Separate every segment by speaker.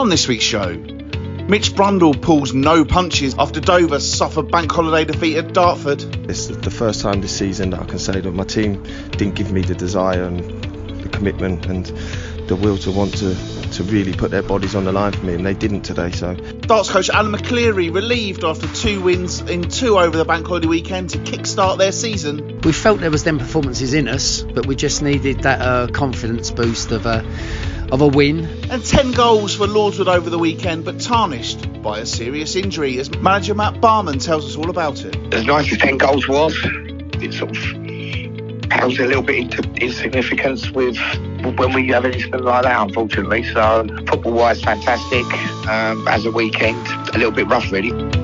Speaker 1: On this week's show, Mitch Brundle pulls no punches after Dover suffered bank holiday defeat at Dartford.
Speaker 2: It's the first time this season that I can say that my team didn't give me the desire and the commitment and the will to want to, to really put their bodies on the line for me, and they didn't today. So,
Speaker 1: Darts coach Alan McLeary relieved after two wins in two over the bank holiday weekend to kickstart their season.
Speaker 3: We felt there was them performances in us, but we just needed that uh, confidence boost of a of a win.
Speaker 1: And 10 goals for Lordswood over the weekend, but tarnished by a serious injury, as manager Matt Barman tells us all about it.
Speaker 4: As nice as 10 goals was, it sort of pales a little bit into insignificance with when we have anything like that, unfortunately. So, football wise, fantastic. Um, as a weekend, a little bit rough, really.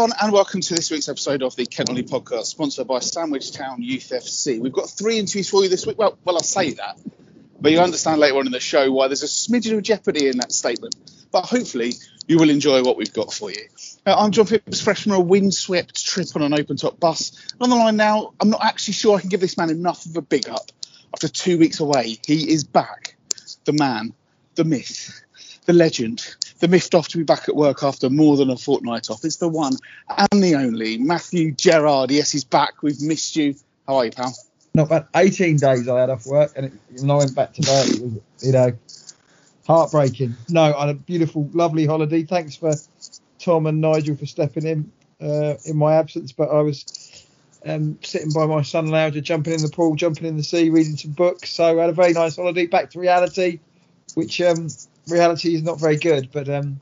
Speaker 1: Everyone, and welcome to this week's episode of the Kent Ollie podcast, sponsored by Sandwich Town Youth FC. We've got three interviews for you this week. Well, well, I say that, but you'll understand later on in the show why there's a smidgen of jeopardy in that statement. But hopefully, you will enjoy what we've got for you. Uh, I'm John Phipps, fresh from a windswept trip on an open-top bus. On the line now, I'm not actually sure I can give this man enough of a big up. After two weeks away, he is back. The man, the myth, the legend, the miffed off to be back at work after more than a fortnight off. It's the one and the only Matthew Gerard. Yes, he's back. We've missed you. How are you, pal?
Speaker 5: Not bad. 18 days I had off work, and it, I went back today, it was, you know, heartbreaking. No, had a beautiful, lovely holiday. Thanks for Tom and Nigel for stepping in uh, in my absence, but I was um, sitting by my sun lounger, jumping in the pool, jumping in the sea, reading some books. So I had a very nice holiday. Back to reality, which um, reality is not very good, but um,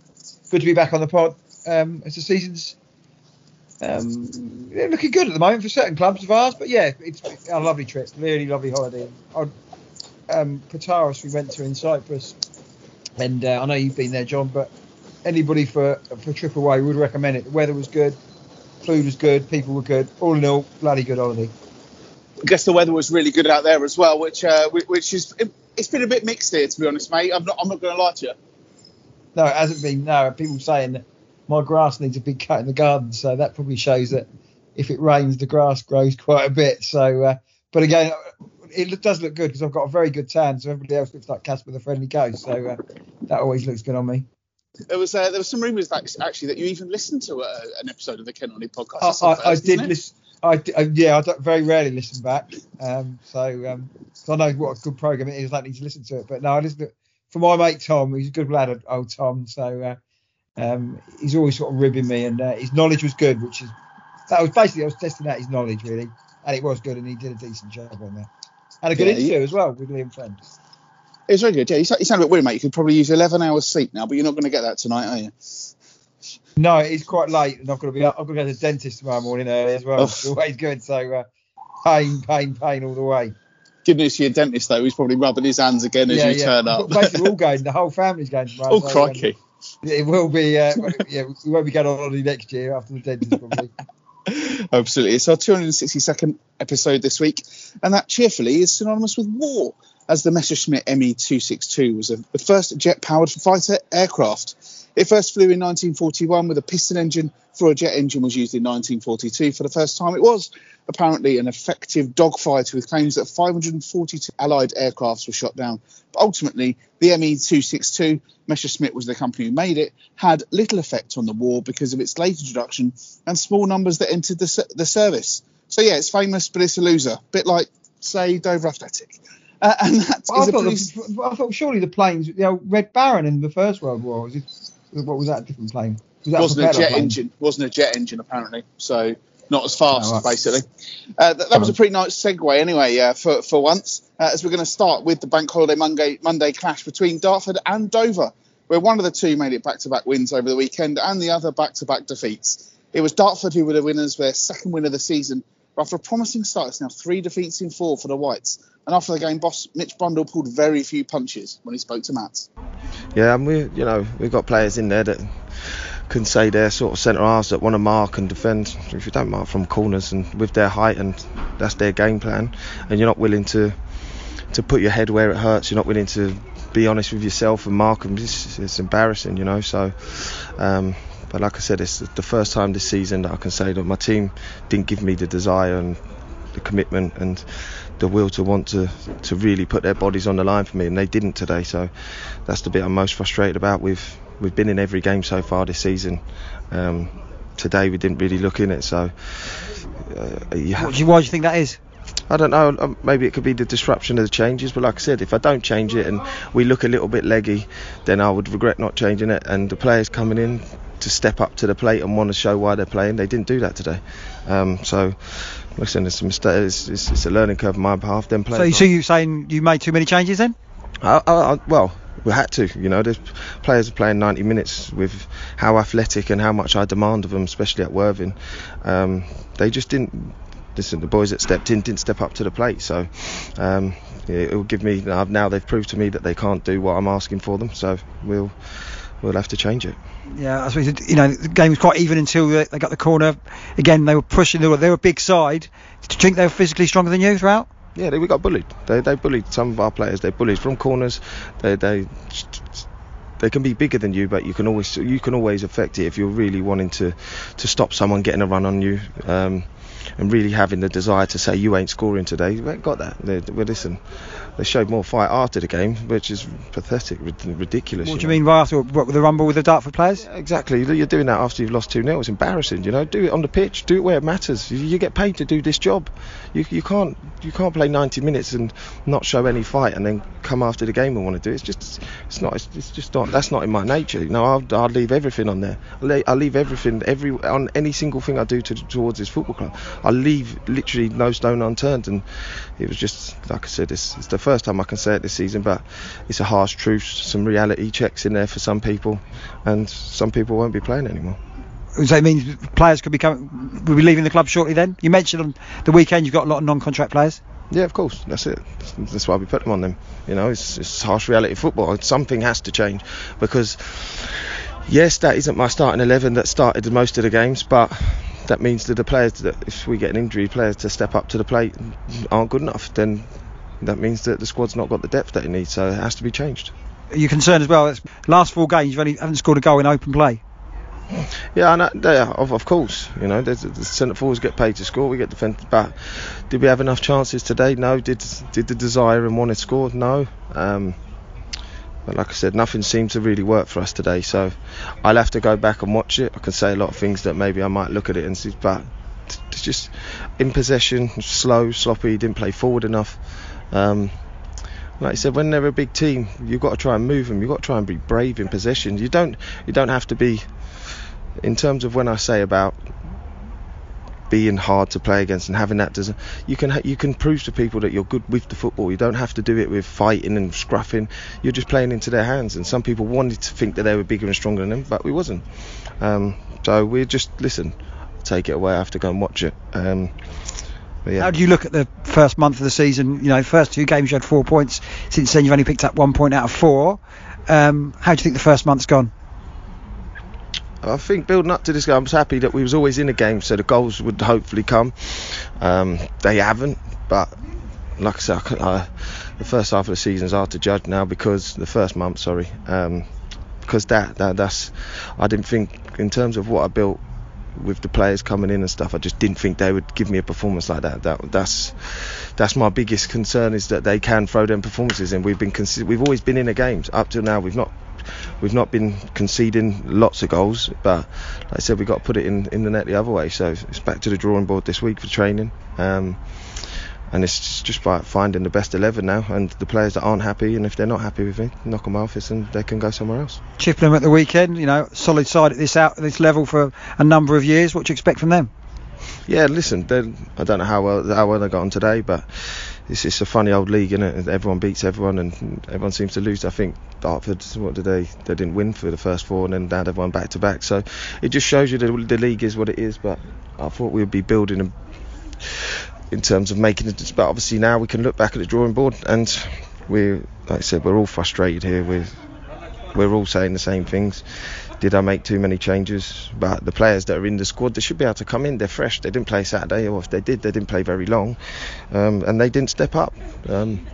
Speaker 5: good to be back on the pod um, as the season's um, looking good at the moment for certain clubs of ours. But yeah, it's a lovely trip, really lovely holiday. On um, Protaras we went to in Cyprus, and uh, I know you've been there, John, but anybody for for a trip away would recommend it. The weather was good, food was good, people were good. All in all, bloody good holiday.
Speaker 1: I guess the weather was really good out there as well, which uh, which is it's been a bit mixed here to be honest, mate. I'm not I'm not going to lie to you.
Speaker 5: No, it hasn't been. No, people saying my grass needs a big cut in the garden, so that probably shows that if it rains, the grass grows quite a bit. So, uh, but again, it does look good because I've got a very good tan, so everybody else looks like Casper the Friendly Ghost. So uh, that always looks good on me.
Speaker 1: There was uh, there was some rumours that actually that you even listened to a, an episode of the Ken Ollie podcast.
Speaker 5: I, I, I did listen. I, uh, yeah, I don't, very rarely listen back. Um, so, um, so I know what a good program it is. I need to listen to it. But no, I listen to for my mate Tom. He's a good lad, old Tom. So uh, um, he's always sort of ribbing me, and uh, his knowledge was good, which is that was basically I was testing out his knowledge really, and it was good, and he did a decent job on that, and a good yeah, interview as well with Liam Friend.
Speaker 1: It was very good. Yeah, you sound, you sound a bit weird, mate. You could probably use 11 hours sleep now, but you're not going to get that tonight, are you?
Speaker 5: No, it's quite late, and I've got to be. I've got to go to the dentist tomorrow morning early as well. It's always good. So uh, pain, pain, pain all the way.
Speaker 1: Good news for your dentist though. He's probably rubbing his hands again as
Speaker 5: yeah,
Speaker 1: you
Speaker 5: yeah.
Speaker 1: turn up.
Speaker 5: Basically, we're all going. The whole family's going tomorrow.
Speaker 1: oh so, crikey!
Speaker 5: Um, it will be. Uh, yeah, we won't be going on holiday next year after the dentist probably.
Speaker 1: Absolutely. It's our 262nd episode this week, and that cheerfully is synonymous with war, as the Messerschmitt Me 262 was a, the first jet powered fighter aircraft. It first flew in 1941 with a piston engine for a jet engine was used in 1942 for the first time. It was apparently an effective dogfighter with claims that 542 Allied aircrafts were shot down. But ultimately, the ME-262, Messerschmitt was the company who made it, had little effect on the war because of its late introduction and small numbers that entered the, the service. So yeah, it's famous, but it's a loser. A Bit like, say, Dover Athletic. Uh, and that
Speaker 5: I, thought pretty... the, I thought surely the planes, the old Red Baron in the First World War was it what was that? Different plane?
Speaker 1: Was wasn't a, jet plane? engine. Wasn't a jet engine apparently. So not as fast, oh, right. basically. Uh, that, that was a pretty nice segue, anyway, uh, for for once. Uh, as we're going to start with the bank holiday Monday Monday clash between Dartford and Dover, where one of the two made it back-to-back wins over the weekend, and the other back-to-back defeats. It was Dartford who were the winners, their second win of the season. But after a promising start, it's now three defeats in four for the Whites. And after the game, boss Mitch Brundle pulled very few punches when he spoke to Matt.
Speaker 2: Yeah, and we, you know, we've got players in there that can say they're sort of centre halves that want to mark and defend. If you don't mark from corners and with their height and that's their game plan, and you're not willing to to put your head where it hurts, you're not willing to be honest with yourself and mark them. It's, it's embarrassing, you know. So, um, but like I said, it's the first time this season that I can say that my team didn't give me the desire and the commitment and the will to want to to really put their bodies on the line for me, and they didn't today. So that's the bit I'm most frustrated about. We've we've been in every game so far this season. Um, today we didn't really look in it, so uh, you
Speaker 6: What do you, why do you think that is?
Speaker 2: I don't know. um, Maybe it could be the disruption of the changes, but like I said, if I don't change it and we look a little bit leggy, then I would regret not changing it. And the players coming in to step up to the plate and want to show why they're playing, they didn't do that today. Um, so, listen, it's a mistake. It's, it's, it's a learning curve on my behalf. Then
Speaker 6: So,
Speaker 2: players.
Speaker 6: so you saying you made too many changes then?
Speaker 2: I, I, I, well, we had to. You know, there's players are playing 90 minutes with how athletic and how much I demand of them, especially at Worthing. Um, they just didn't. Listen, the boys that stepped in didn't step up to the plate. So um, it will give me now They've proved to me that they can't do what I'm asking for them. So we'll we'll have to change it.
Speaker 6: Yeah, I suppose you know the game was quite even until they they got the corner. Again, they were pushing. They were, they were a big side. Do you think they were physically stronger than you throughout?
Speaker 2: Yeah, they, we got bullied. They they bullied some of our players. They bullied from corners. They they they can be bigger than you, but you can always you can always affect it if you're really wanting to to stop someone getting a run on you. Um, and really having the desire to say you ain't scoring today, we ain't got that. They, well, listen, they showed more fight after the game, which is pathetic, rid- ridiculous.
Speaker 6: What do
Speaker 2: know.
Speaker 6: you mean by after what, with the rumble with the Dartford players?
Speaker 2: Exactly. You're doing that after you've lost 2 0. It's embarrassing, you know. Do it on the pitch. Do it where it matters. You, you get paid to do this job. You, you can't you can't play 90 minutes and not show any fight and then come after the game and want to do it. It's just it's not it's, it's just not that's not in my nature. You know, I'll, I'll leave everything on there. I'll, I'll leave everything every on any single thing I do to, towards this football club. I'll leave literally no stone unturned. And it was just like I said, it's, it's the first time I can say it this season, but it's a harsh truth. Some reality checks in there for some people, and some people won't be playing anymore.
Speaker 6: So that means players could be coming, will be leaving the club shortly. Then you mentioned on the weekend you've got a lot of non-contract players.
Speaker 2: Yeah, of course. That's it. That's why we put them on them. You know, it's, it's harsh reality football. Something has to change because, yes, that isn't my starting 11 that started most of the games, but that means that the players that, if we get an injury, players to step up to the plate aren't good enough. Then that means that the squad's not got the depth that it needs, so it has to be changed.
Speaker 6: Are you concerned as well? That's, last four games you only haven't scored a goal in open play.
Speaker 2: Yeah, know, yeah, of, of course. You know, there's, the centre forwards get paid to score. We get defend. But did we have enough chances today? No. Did did the desire and want to score? No. Um, but like I said, nothing seemed to really work for us today. So I'll have to go back and watch it. I can say a lot of things that maybe I might look at it and see, but it's just in possession, slow, sloppy. Didn't play forward enough. Um, like I said, when they're a big team, you've got to try and move them. You've got to try and be brave in possession. You don't. You don't have to be in terms of when I say about being hard to play against and having that does you can ha- you can prove to people that you're good with the football you don't have to do it with fighting and scruffing you're just playing into their hands and some people wanted to think that they were bigger and stronger than them but we wasn't um, so we just listen take it away I have to go and watch it um, yeah
Speaker 6: How do you look at the first month of the season? You know, first two games you had four points. Since then you've only picked up one point out of four. Um, how do you think the first month's gone?
Speaker 2: I think building up to this game, I was happy that we was always in the game, so the goals would hopefully come. Um, they haven't, but like I said, I, the first half of the season is hard to judge now because the first month, sorry, um, because that, that that's I didn't think in terms of what I built with the players coming in and stuff. I just didn't think they would give me a performance like that. That that's that's my biggest concern is that they can throw them performances in. We've been consi- we've always been in the games up till now. We've not we've not been conceding lots of goals, but like I said, we've got to put it in, in the net the other way. So it's back to the drawing board this week for training. Um, and it's just, about finding the best 11 now and the players that aren't happy and if they're not happy with me knock them off and they can go somewhere else
Speaker 6: Chippenham at the weekend, you know, solid side at this out this level for a number of years. What do you expect from them?
Speaker 2: yeah listen I don't know how well how well they got on today but it's just a funny old league isn't it everyone beats everyone and everyone seems to lose. I think Dartford what did they they didn't win for the first four and then they had everyone back to back. So it just shows you that the league is what it is. But I thought we'd be building a in terms of making it but obviously now we can look back at the drawing board and we like I said we're all frustrated here. We're we're all saying the same things did I make too many changes? But the players that are in the squad they should be able to come in. They're fresh. They didn't play Saturday. Or if they did they didn't play very long. Um, and they didn't step up. Um,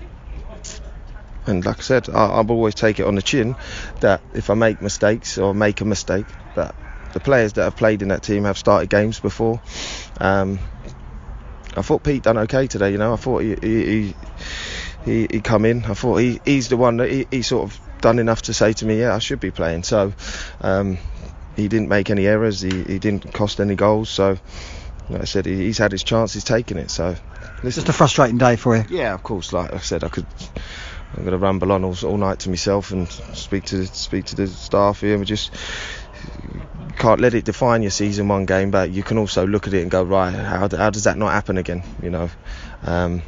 Speaker 2: and like I said I, I'll always take it on the chin that if I make mistakes or make a mistake that the players that have played in that team have started games before. Um, I thought Pete done okay today. You know, I thought he he he, he come in. I thought he, he's the one that he, he sort of done enough to say to me, yeah, I should be playing. So um, he didn't make any errors. He, he didn't cost any goals. So like I said, he, he's had his chance. He's taken it. So
Speaker 6: it's just a frustrating day for you.
Speaker 2: Yeah, of course. Like I said, I could. I'm going to ramble on all, all night to myself and speak to speak to the staff here. We just can't let it define your season one game, but you can also look at it and go, right, how, how does that not happen again? You know. Um,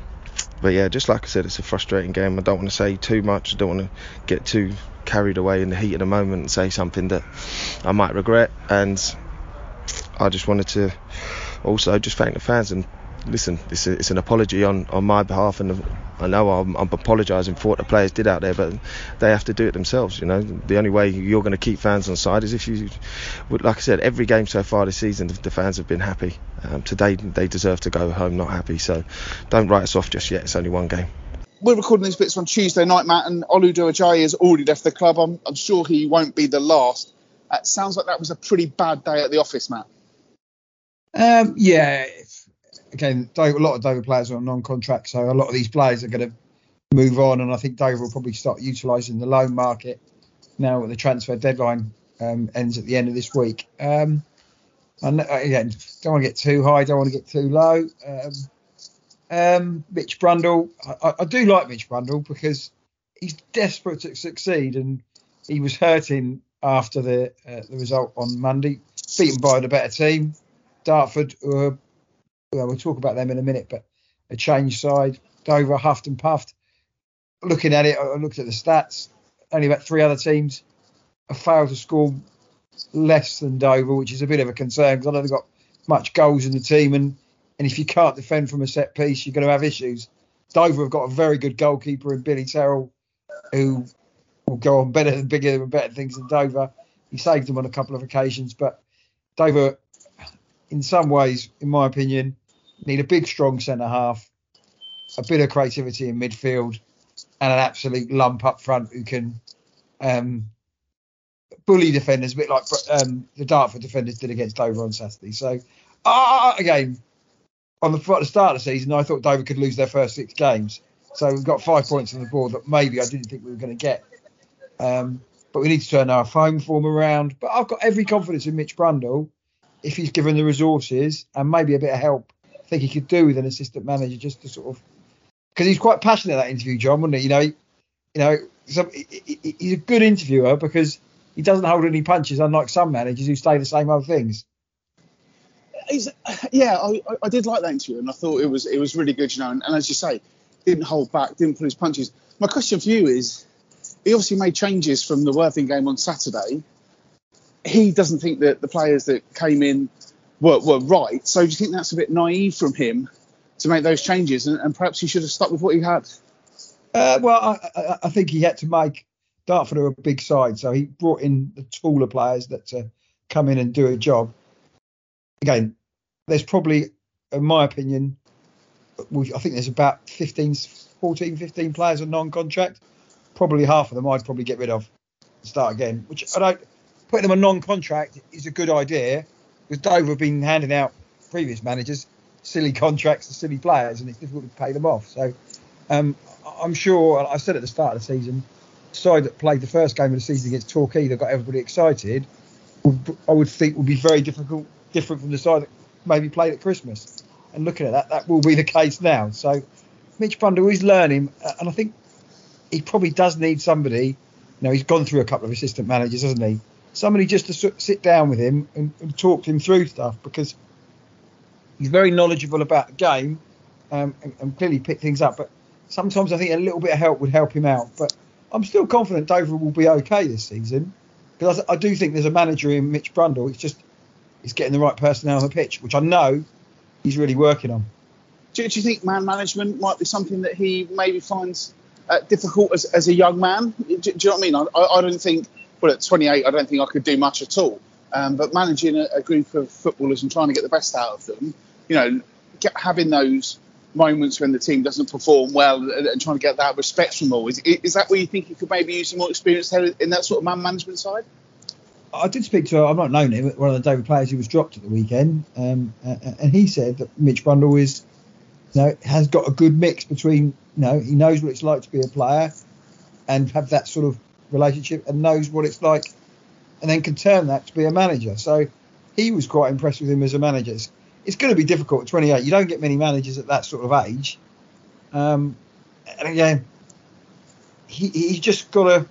Speaker 2: but yeah, just like I said, it's a frustrating game. I don't want to say too much. I don't want to get too carried away in the heat of the moment and say something that I might regret. And I just wanted to also just thank the fans and listen, it's, an apology on, on my behalf, and I know I'm, I'm apologising for what the players did out there, but they have to do it themselves. You know, the only way you're going to keep fans on side is if you, like I said, every game so far this season, the fans have been happy. Um, today they deserve to go home not happy, so don't write us off just yet. It's only one game.
Speaker 1: We're recording these bits on Tuesday night, Matt, and Oludo Ajayi has already left the club. I'm, I'm sure he won't be the last. It sounds like that was a pretty bad day at the office, Matt.
Speaker 5: Um, yeah, again, a lot of Dover players are on non-contract, so a lot of these players are going to move on, and I think Dover will probably start utilising the loan market now that the transfer deadline um, ends at the end of this week. Um, and uh, again, don't want to get too high, don't want to get too low. Um, um, Mitch Brundle, I, I, do like Mitch Brundle because he's desperate to succeed, and he was hurting after the uh, the result on Monday, beaten by the better team. Dartford, who well, we'll talk about them in a minute, but a change side. Dover huffed and puffed. Looking at it, I looked at the stats. Only about three other teams have failed to score less than Dover, which is a bit of a concern because I don't think got much goals in the team. And, and if you can't defend from a set piece, you're going to have issues. Dover have got a very good goalkeeper in Billy Terrell, who will go on better than bigger and better things than Dover. He saved them on a couple of occasions, but Dover, in some ways, in my opinion, need a big, strong centre half, a bit of creativity in midfield, and an absolute lump up front who can um, bully defenders, a bit like um, the Dartford defenders did against Dover on Saturday. So, uh, again, on the, the start of the season, I thought Dover could lose their first six games. So we've got five points on the board that maybe I didn't think we were going to get. Um, but we need to turn our home form around. But I've got every confidence in Mitch Brundle if he's given the resources and maybe a bit of help I think he could do with an assistant manager just to sort of because he's quite passionate in that interview, John, wasn't he? You know, you know, so he, he, he's a good interviewer because he doesn't hold any punches, unlike some managers who say the same old things.
Speaker 1: He's, yeah, I, I did like that interview, and I thought it was it was really good, you know. And, and as you say, didn't hold back, didn't pull his punches. My question for you is, he obviously made changes from the Worthing game on Saturday. He doesn't think that the players that came in were, were right. So do you think that's a bit naive from him to make those changes, and, and perhaps he should have stuck with what he had?
Speaker 5: Uh, well, I, I, think he had to make Dartford a big side, so he brought in the taller players that to come in and do a job. Again, there's probably, in my opinion, I think there's about 15, 14, 15 players on non-contract. Probably half of them I'd probably get rid of, and start again. Which I don't putting them on non-contract is a good idea because Dover have been handing out previous managers silly contracts to silly players, and it's difficult to pay them off. So um, I'm sure, I said at the start of the season, the side that played the first game of the season against Torquay that got everybody excited, I would think would be very difficult, different from the side that maybe played at Christmas. And looking at that, that will be the case now. So Mitch Brundle is learning, uh, and I think he probably does need somebody. You know, he's gone through a couple of assistant managers, hasn't he? Somebody just to sit down with him and, and talk him through stuff because he's very knowledgeable about the game um, and, and, clearly pick things up. But sometimes I think a little bit of help would help him out. But I'm still confident Dover will be okay this season because I, I do think there's a manager in Mitch Brundle. It's just he's getting the right personnel on the pitch, which I know he's really working on.
Speaker 1: Do, do you think man management might be something that he maybe finds uh, difficult as, as a young man? Do, do, you know what I mean? I, I don't think but at 28, I don't think I could do much at all. Um, but managing a, a, group of footballers and trying to get the best out of them, you know, get, having those moments when the team doesn't perform well and, and trying to get that respect from all, is, is that where you think you could maybe use some more experience there in that sort of man management side?
Speaker 5: I did speak to, I've not known him, one of the David players who was dropped at the weekend, um, and he said that Mitch Brundle is you know, has got a good mix between, you know, he knows what it's like to be a player and have that sort of relationship and knows what it's like and then can turn that to be a manager. So he was quite impressed with him as a manager. It's, going to be difficult at 28. You don't get many managers at that sort of age. Um, and again, he, he's just got to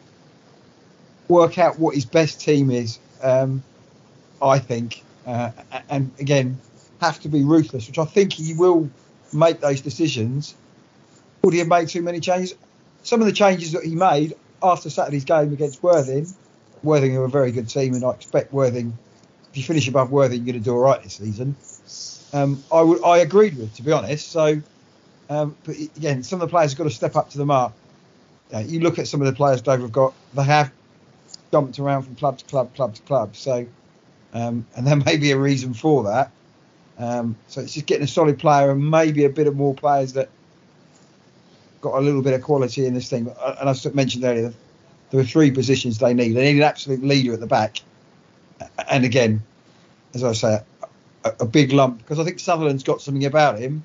Speaker 5: work out what his best team is, um, I think. Uh, and again, have to be ruthless, which I think he will make those decisions. Would he have made too many changes? Some of the changes that he made after Saturday's game against Worthing, Worthing are a very good team, and I expect Worthing, if you finish above Worthing, you're going to do all right this season. Um, I would, I agreed with, to be honest. So, um, but again, some of the players have got to step up to the mark. Uh, you look at some of the players Dave have got; they have jumped around from club to club, club to club. So, um, and there may be a reason for that. Um, so it's just getting a solid player and maybe a bit of more players that got a little bit of quality in this thing. Uh, and I mentioned earlier, there were three positions they need. They need an absolute leader at the back, and again, as I say, a, a big lump because I think Sutherland's got something about him,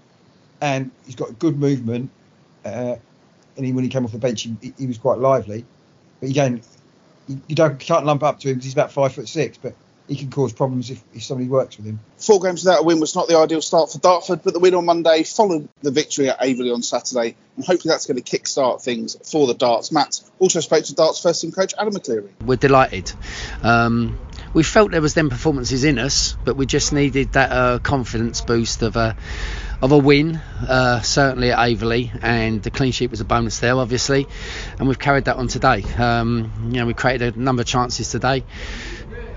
Speaker 5: and he's got good movement. Uh, and he, when he came off the bench, he, he was quite lively. But again, you, you don't can't lump up to him because he's about five foot six, but he can cause problems if, if somebody works with him.
Speaker 1: Four games without a win was not the ideal start for Dartford, but the win on Monday followed the victory at Aveley on Saturday, and hopefully that's going to kick-start things for the Darts. Matt also spoke to Darts first team coach Adam McLeary.
Speaker 3: We're delighted. Um, we felt there was then performances in us, but we just needed that uh, confidence boost of a of a win, uh, certainly at Aveley, and the clean sheet was a bonus there, obviously, and we've carried that on today. Um, you know, we created a number of chances today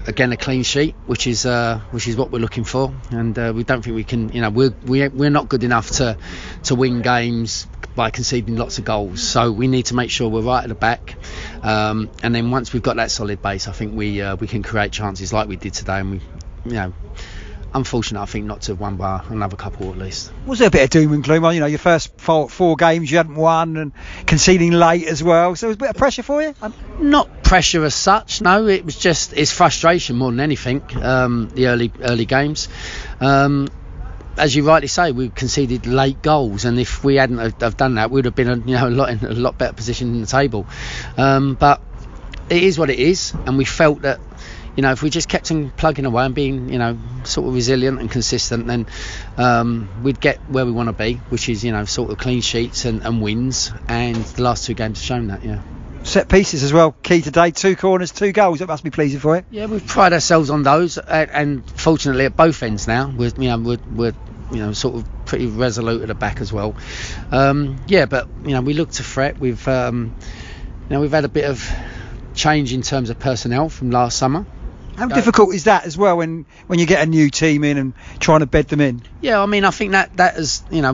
Speaker 3: again a clean sheet, which is uh, which is what we're looking for, and uh, we don't think we can. You know, we're we're, not good enough to to win games by conceding lots of goals. So we need to make sure we're right at the back, um, and then once we've got that solid base, I think we uh, we can create chances like we did today, and we, you know, unfortunate, I think, not to have won by another couple at least.
Speaker 6: Was there a bit of doom and gloom on, you know, your first four, four games you hadn't won and conceding late as well? So it was a bit of pressure for you?
Speaker 3: Not pressure as such, no. It was just it's frustration more than anything. Um, the early early games. Um, as you rightly say, we conceded late goals, and if we hadn't have done that, we'd have been a, you know a lot in a lot better position in the table. Um, but it is what it is, and we felt that you know, if we just kept on plugging away and being, you know, sort of resilient and consistent, then um, we'd get where we want to be, which is, you know, sort of clean sheets and, and wins. And the last two games have shown that, yeah
Speaker 6: set pieces as well. Key today, two corners, two goals. That must be pleasing for you.
Speaker 3: Yeah, we've pride ourselves on those, and fortunately at both ends now, we're you know we're, we're you know sort of pretty resolute at the back as well. Um, yeah, but you know we look to fret. We've um, you know we've had a bit of change in terms of personnel from last summer.
Speaker 6: How difficult is that as well when, when you get a new team in and trying to bed them in?
Speaker 3: Yeah, I mean, I think that that is, you know,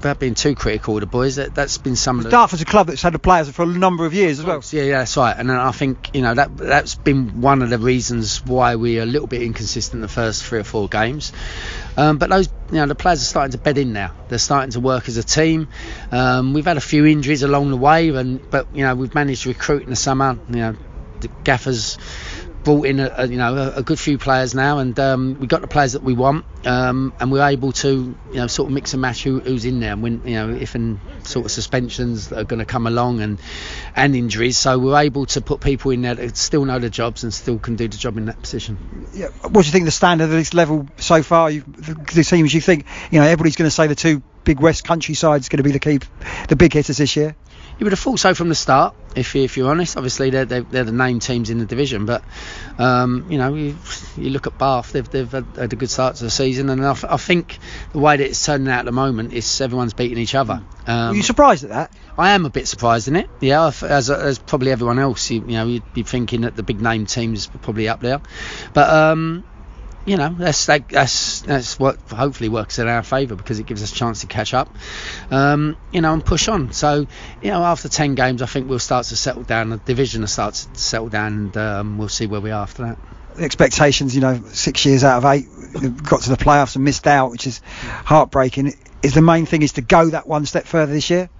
Speaker 3: without being too critical of the boys, that that's been some of the.
Speaker 6: Dartford's a club that's had the players for a number of years as well.
Speaker 3: Yeah, yeah, that's right. And I think you know that that's been one of the reasons why we're a little bit inconsistent the first three or four games. Um, but those, you know, the players are starting to bed in now. They're starting to work as a team. Um, we've had a few injuries along the way, and but you know we've managed to recruit in the summer. You know, the gaffers brought in a, a you know a, a, good few players now, and um, we got the players that we want, um, and we're able to you know sort of mix and match who, who's in there, and when you know if and sort of suspensions that are going to come along and and injuries, so we're able to put people in there that still know the jobs and still can do the job in that position.
Speaker 6: Yeah, what do you think the standard of this level so far? You, the teams you think you know everybody's going to say the two big West Country sides going to be the key, the big hitters this year.
Speaker 3: You would have thought so from the start, if if you're honest. Obviously, they're they're, they're the name teams in the division, but um, you know, you, you, look at Bath, they've they've had, a good start to the season, and I, I, think the way that it's turning out at the moment is everyone's beating each other.
Speaker 6: Um, Are you surprised at that?
Speaker 3: I am a bit surprised in it. Yeah, as as probably everyone else, you, you know, you'd be thinking that the big name teams are probably up there, but um, you know that's that, that's that's what hopefully works in our favour because it gives us a chance to catch up, um, you know, and push on. So you know, after ten games, I think we'll start to settle down. The division will start to settle down, and um, we'll see where we are after that.
Speaker 6: The expectations, you know, six years out of eight, got to the playoffs and missed out, which is heartbreaking. Is the main thing is to go that one step further this year?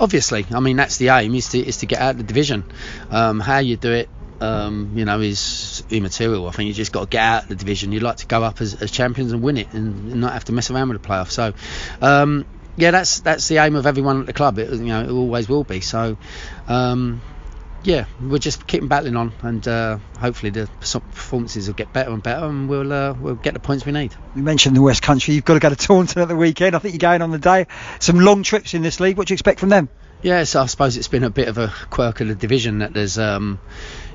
Speaker 3: Obviously, I mean that's the aim is to is to get out of the division. Um, how you do it um, you know, is immaterial. I think you just got to get out of the division. You'd like to go up as, as champions and win it, and, and not have to mess around with the playoffs. So, um, yeah, that's that's the aim of everyone at the club. It, you know, it always will be. So, um, yeah, we're just keeping battling on, and uh, hopefully the performances will get better and better, and we'll uh, we'll get the points we need.
Speaker 6: You mentioned the West Country. You've got to go to Taunton at the weekend. I think you're going on the day. Some long trips in this league. What do you expect from them?
Speaker 3: Yes, I suppose it's been a bit of a quirk of the division that there's um,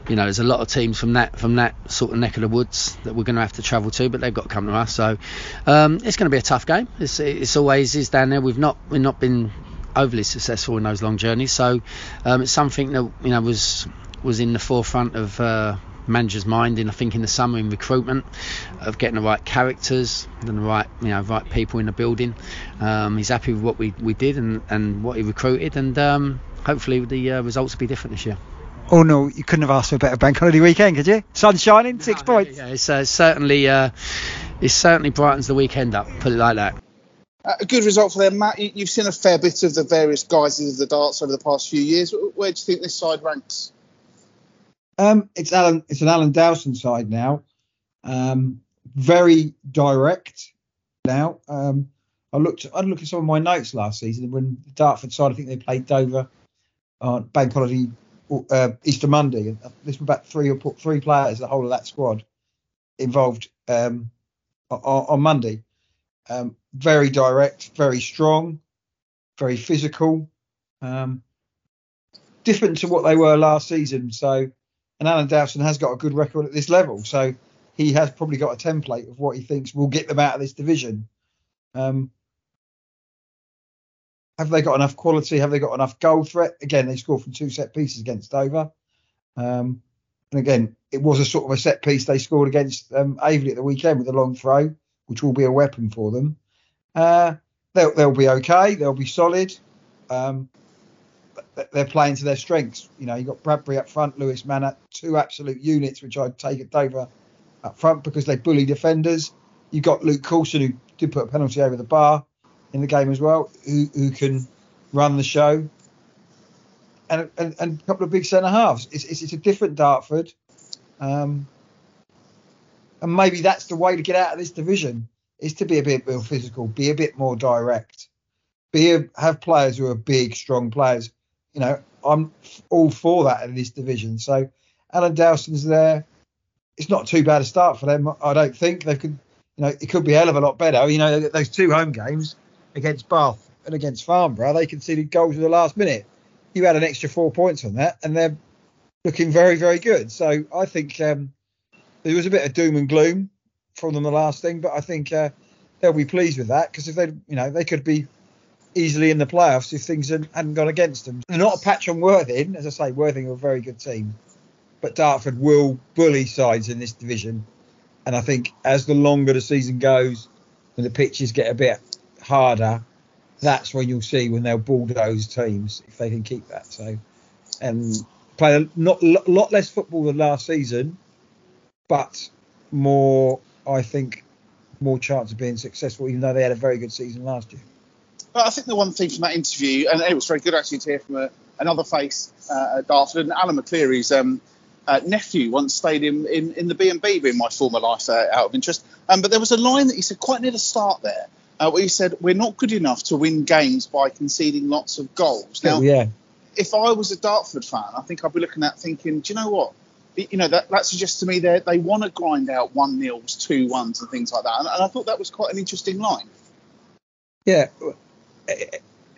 Speaker 3: you know, there's a lot of teams from that from that sort of neck of the woods that we're going to have to travel to, but they've got to come to us. So um, it's going to be a tough game. It's, it's always is down there. We've not we've not been overly successful in those long journeys, so um, it's something that you know was was in the forefront of. Uh, manager's mind in I think in the summer in recruitment of getting the right characters and the right you know right people in the building um, he's happy with what we, we did and, and what he recruited and um, hopefully the uh, results will be different this year
Speaker 6: Oh no, you couldn't have asked for a better bank holiday weekend, could you? Sun shining, six no, points.
Speaker 3: Yeah, it's uh, certainly uh, it certainly brightens the weekend up. Put it like that.
Speaker 1: Uh, a good result for them, Matt. You, have seen a fair bit of the various guises of the darts over the past few years. Where do you think this side ranks?
Speaker 5: Um, it's Alan. It's an Alan Dowson side now. Um, very direct now. Um, I looked. I looked at some of my notes last season when the Dartford side. I think they played Dover on Bank Holiday uh, Easter Monday. This was about three or three players, the whole of that squad involved um, on, on, Monday. Um, very direct, very strong, very physical. Um, different to what they were last season. So, and Alan Dowson has got a good record at this level. So he has probably got a template of what he thinks will get them out of this division. Um, have they got enough quality? Have they got enough goal threat? Again, they scored from two set pieces against Dover. Um, and again, it was a sort of a set piece they scored against um, Aveley at the weekend with a long throw, which will be a weapon for them. Uh, they'll, they'll be okay. They'll be solid. Um, they're playing to their strengths. You know, you've got Bradbury up front, Lewis Manor, two absolute units, which I'd take at Dover up front because they bully defenders. You've got Luke Coulson, who did put a penalty over the bar in the game as well, who, who can run the show, and, and, and a couple of big centre halves. It's, it's, it's, a different Dartford, um, and maybe that's the way to get out of this division is to be a bit more physical, be a bit more direct, be a, have players who are big, strong players. You know, I'm all for that in this division. So Alan Dowson's there. It's not too bad a start for them, I don't think. They could, you know, it could be a hell of a lot better. You know, those two home games against Bath and against Farnborough, they conceded goals in the last minute. You had an extra four points on that, and they're looking very, very good. So I think um, there was a bit of doom and gloom from them the last thing, but I think uh, they'll be pleased with that because if they, you know, they could be easily in the playoffs if things hadn't gone against them. They're not a patch on Worthing, as I say, Worthing are a very good team, but Dartford will bully sides in this division. And I think as the longer the season goes, when the pitches get a bit harder, that's when you'll see when they'll bulldoze teams if they can keep that. So, and play a not lot less football than last season, but more, I think, more chance of being successful, even though they had a very good season last year.
Speaker 1: Well, I think the one thing from that interview, and it was very good actually to hear from a, another face uh, at Dartford, and Alan McLeary's um, uh, nephew once stayed in, in, in the B&B in my former life uh, out of interest. Um, but there was a line that he said quite near the start there uh, he said we're not good enough to win games by conceding lots of goals. Now,
Speaker 5: yeah.
Speaker 1: if I was a Dartford fan, I think I'd be looking at thinking, do you know what? You know that, that suggests to me they they want to grind out one nils, two ones, and things like that. And, and I thought that was quite an interesting line.
Speaker 5: Yeah.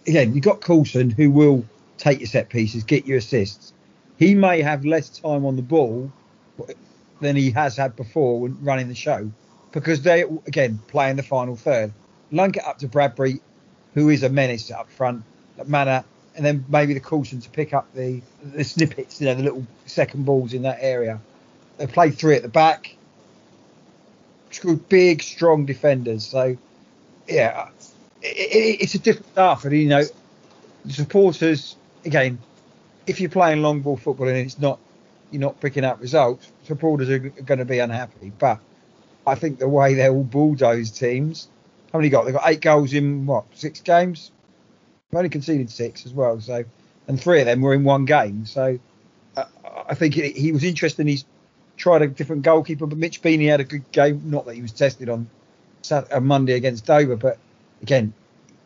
Speaker 5: Again, you've got Coulson who will take your set pieces, get your assists. He may have less time on the ball than he has had before when running the show because they again play in the final third lunk it up to Bradbury, who is a menace up front, at Manor, and then maybe the Coulson to pick up the the snippets, you know, the little second balls in that area. They play three at the back. Big, strong defenders. So, yeah, it, it, it's a different stuff. And, you know, the supporters, again, if you're playing long ball football and it's not, you're not picking up results, supporters are going to be unhappy. But I think the way they're all bulldoze teams, how many got? They've got eight goals in what six games? They've only conceded six as well. So, and three of them were in one game. So, uh, I think he, he was interested. He's tried a different goalkeeper, but Mitch Beeney had a good game. Not that he was tested on Saturday, on Monday against Dover, but again,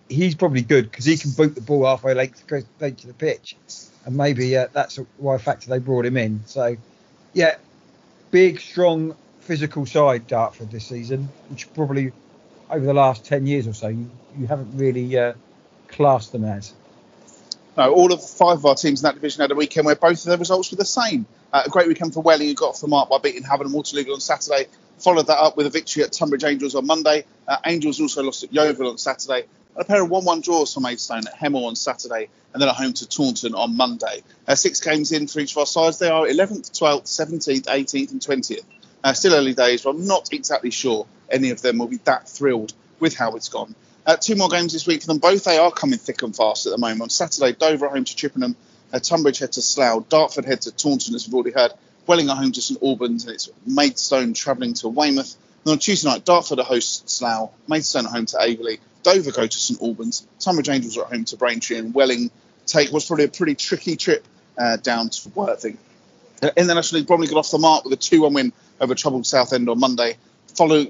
Speaker 5: he's probably good because he can boot the ball halfway length to the pitch, and maybe uh, that's why factor they brought him in. So, yeah, big, strong, physical side Dartford this season, which probably over the last ten years or so you, you haven't really uh, classed them as.
Speaker 1: No, all of five of our teams in that division had a weekend where both of their results were the same. Uh, a great weekend for Welling, who got off the mark by beating Havant and Waterloo on Saturday. Followed that up with a victory at Tonbridge Angels on Monday. Uh, Angels also lost at Yeovil on Saturday. And a pair of 1 1 draws for Maidstone at Hemel on Saturday and then at home to Taunton on Monday. Uh, six games in for each of our sides. They are 11th, 12th, 17th, 18th, and 20th. Uh, still early days, but I'm not exactly sure any of them will be that thrilled with how it's gone. Uh, two more games this week for them both. They are coming thick and fast at the moment. On Saturday, Dover at home to Chippenham, uh, Tonbridge head to Slough, Dartford head to Taunton, as we've already heard, Welling at home to St Albans, and it's Maidstone travelling to Weymouth. And on Tuesday night, Dartford host Slough, Maidstone at home to Aveley, Dover go to St Albans, Tonbridge Angels are at home to Braintree, and Welling take what's probably a pretty tricky trip uh, down to Worthing. Uh, in League, Bromley got off the mark with a 2-1 win over troubled Southend on Monday, follow,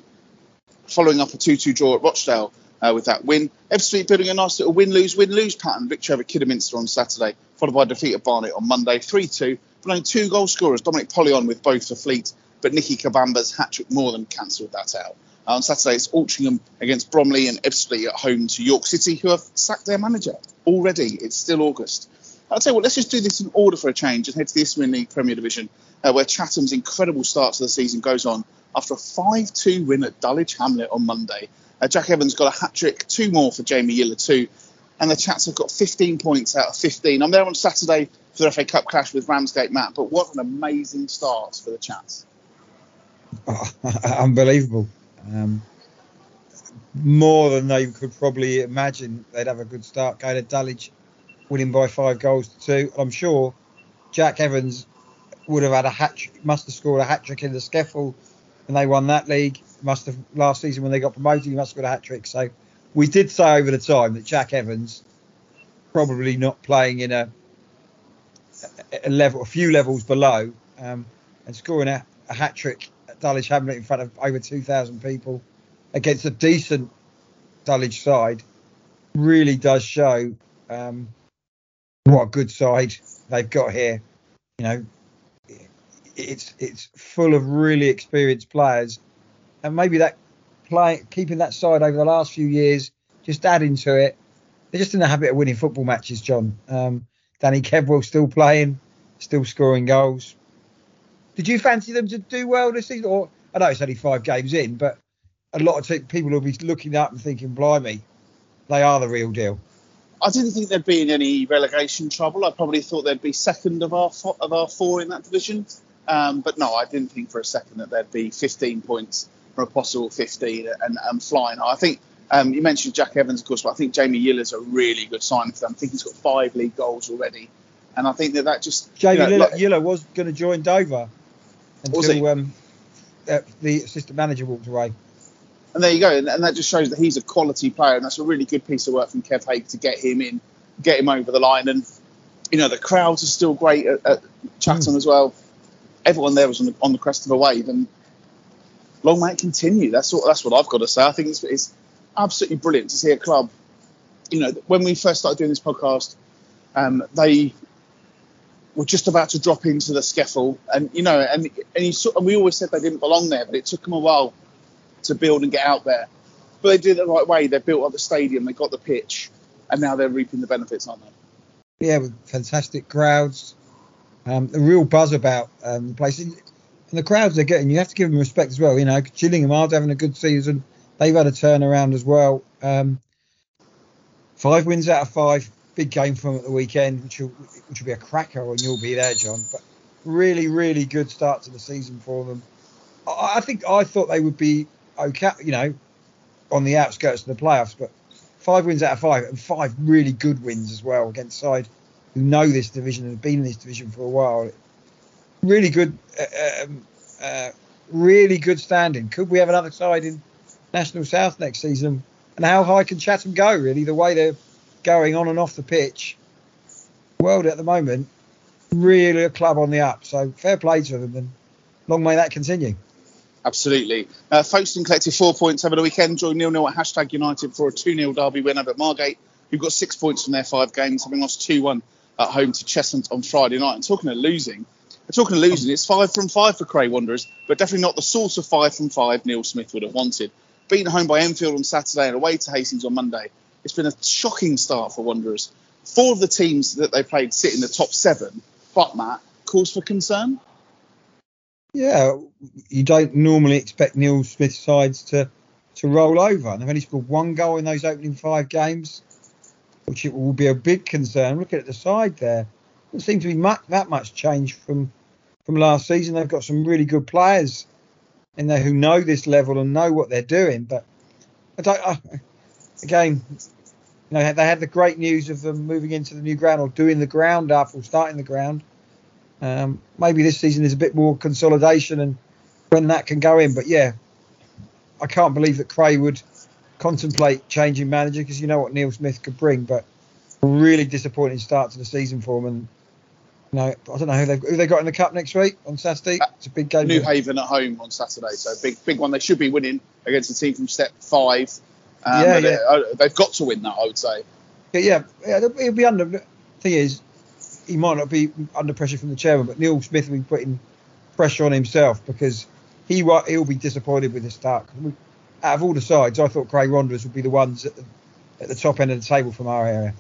Speaker 1: following up a 2-2 draw at Rochdale uh, with that win. Ebbsfleet building a nice little win-lose, win-lose pattern. Victory over Kidderminster on Saturday, followed by defeat at Barnet on Monday, 3-2. But only two goal scorers, Dominic Poleon with both for Fleet, but Nicky Kabamba's hat-trick more than cancelled that out. Uh, on Saturday, it's Altrincham against Bromley and Ebbsfleet at home to York City, who have sacked their manager already. It's still August. I'll tell you what, let's just do this in order for a change and head to the Isthmian League Premier Division, uh, where Chatham's incredible start to the season goes on after a 5-2 win at Dulwich Hamlet on Monday. Uh, Jack Evans got a hat trick, two more for Jamie Yiller too, and the Chats have got 15 points out of 15. I'm there on Saturday for the FA Cup clash with Ramsgate Matt, but what an amazing start for the Chats.
Speaker 5: Oh, unbelievable. Um, more than they could probably imagine they'd have a good start going to Dulwich, winning by five goals to two. I'm sure Jack Evans would have had a hat, must have scored a hat trick in the SCEFL, and they won that league must have last season when they got promoted. He must have got a hat trick. So we did say over the time that Jack Evans probably not playing in a, a level, a few levels below, um, and scoring a, a hat trick at Dulwich Hamlet in front of over 2,000 people against a decent Dulwich side really does show um, what a good side they've got here. You know, it's it's full of really experienced players and maybe that play keeping that side over the last few years, just adding to it. They're just in the habit of winning football matches, John. Um, Danny Kedwell still playing, still scoring goals. Did you fancy them to do well this season? Or I know it's only five games in, but a lot of t- people will be looking up and thinking, "Blimey, they are the real deal."
Speaker 1: I didn't think there'd be in any relegation trouble. I probably thought they'd be second of our of our four in that division. Um, but no, I didn't think for a second that there'd be 15 points for a possible 15 and, and flying. I think um, you mentioned Jack Evans, of course, but I think Jamie Yiller's a really good sign for them. I think he's got five league goals already, and I think that that just
Speaker 5: Jamie you know, Yiller, like, Yiller, was going to join Dover until um, uh, the assistant manager walked away.
Speaker 1: And there you go, and, and, that just shows that he's a quality player, and that's a really good piece of work from Kev Hake to get him in, get him over the line, and you know the crowds are still great at, at Chatham mm. as well. Everyone there was on the, on the crest of a wave, and long may it continue. That's what that's what I've got to say. I think it's, it's absolutely brilliant to see a club. You know, when we first started doing this podcast, um, they were just about to drop into the SCEFL, and you know, and and, you saw, and we always said they didn't belong there, but it took them a while to build and get out there. But they did it the right way. They built up the stadium, they got the pitch, and now they're reaping the benefits, aren't they?
Speaker 5: Yeah, with fantastic crowds, um, a real buzz about um, the place and the crowds they're getting, you have to give them respect as well. You know, Gillingham are having a good season. They've had a turnaround as well. Um, five wins out of five. Big game them at the weekend, which will, which will be a cracker when you'll be there, John. But really, really good start to the season for them. I, I think I thought they would be okay, you know, on the outskirts of the playoffs, but five wins out of five and five really good wins as well against side who know this division and have been in this division for a while really good, uh, um, uh, really good standing. Could we have another side in National South next season? And how high can Chatham go? Really, the way they're going on and off the pitch, world at the moment, really a club on the up. So fair play to them, and long may that continue.
Speaker 1: Absolutely. Uh, Folkestone collected four points over the weekend, joined nil nil at hashtag United for a 2 0 derby win over Margate, who got six points from their five games, having lost 2 1 at home to Cheshunt on Friday night. And talking of losing, talking of losing, it's five from five for Cray Wanderers, but definitely not the sort of five from five Neil Smith would have wanted. Beaten home by Enfield on Saturday and away to Hastings on Monday, it's been a shocking start for Wanderers. Four of the teams that they played sit in the top seven, but Matt, cause for concern?
Speaker 5: Yeah, you don't normally expect Neil Smith's sides to to roll over, and they've only scored one goal in those opening five games, which it will be a big concern. Looking at the side there, doesn't seem to be much, that much change from from last season. They've got some really good players in there who know this level and know what they're doing, but I don't. I, again, you know, they had the great news of them moving into the new ground or doing the ground up or starting the ground. Um, maybe this season is a bit more consolidation and when that can go in. But yeah, I can't believe that Cray would contemplate changing manager because you know what Neil Smith could bring. But really disappointing start to the season for them. And you know, I don't know who they've who they got in the cup next week on Saturday. It's a big game.
Speaker 1: New Haven at home on Saturday, so big big one. They should be winning against a team from Step Five. Um,
Speaker 5: Yeah,
Speaker 1: they-
Speaker 5: yeah.
Speaker 1: uh, they've got to win that, I would say.
Speaker 5: Yeah, yeah, yeah, it'll be under. Thing is, he might not be under pressure from the chairman, but Neil Smith will be putting pressure on himself because he he'll be disappointed with the start. Out of all the sides, I thought Cray Wanderers would be the ones at the, at the top end of the table from our area.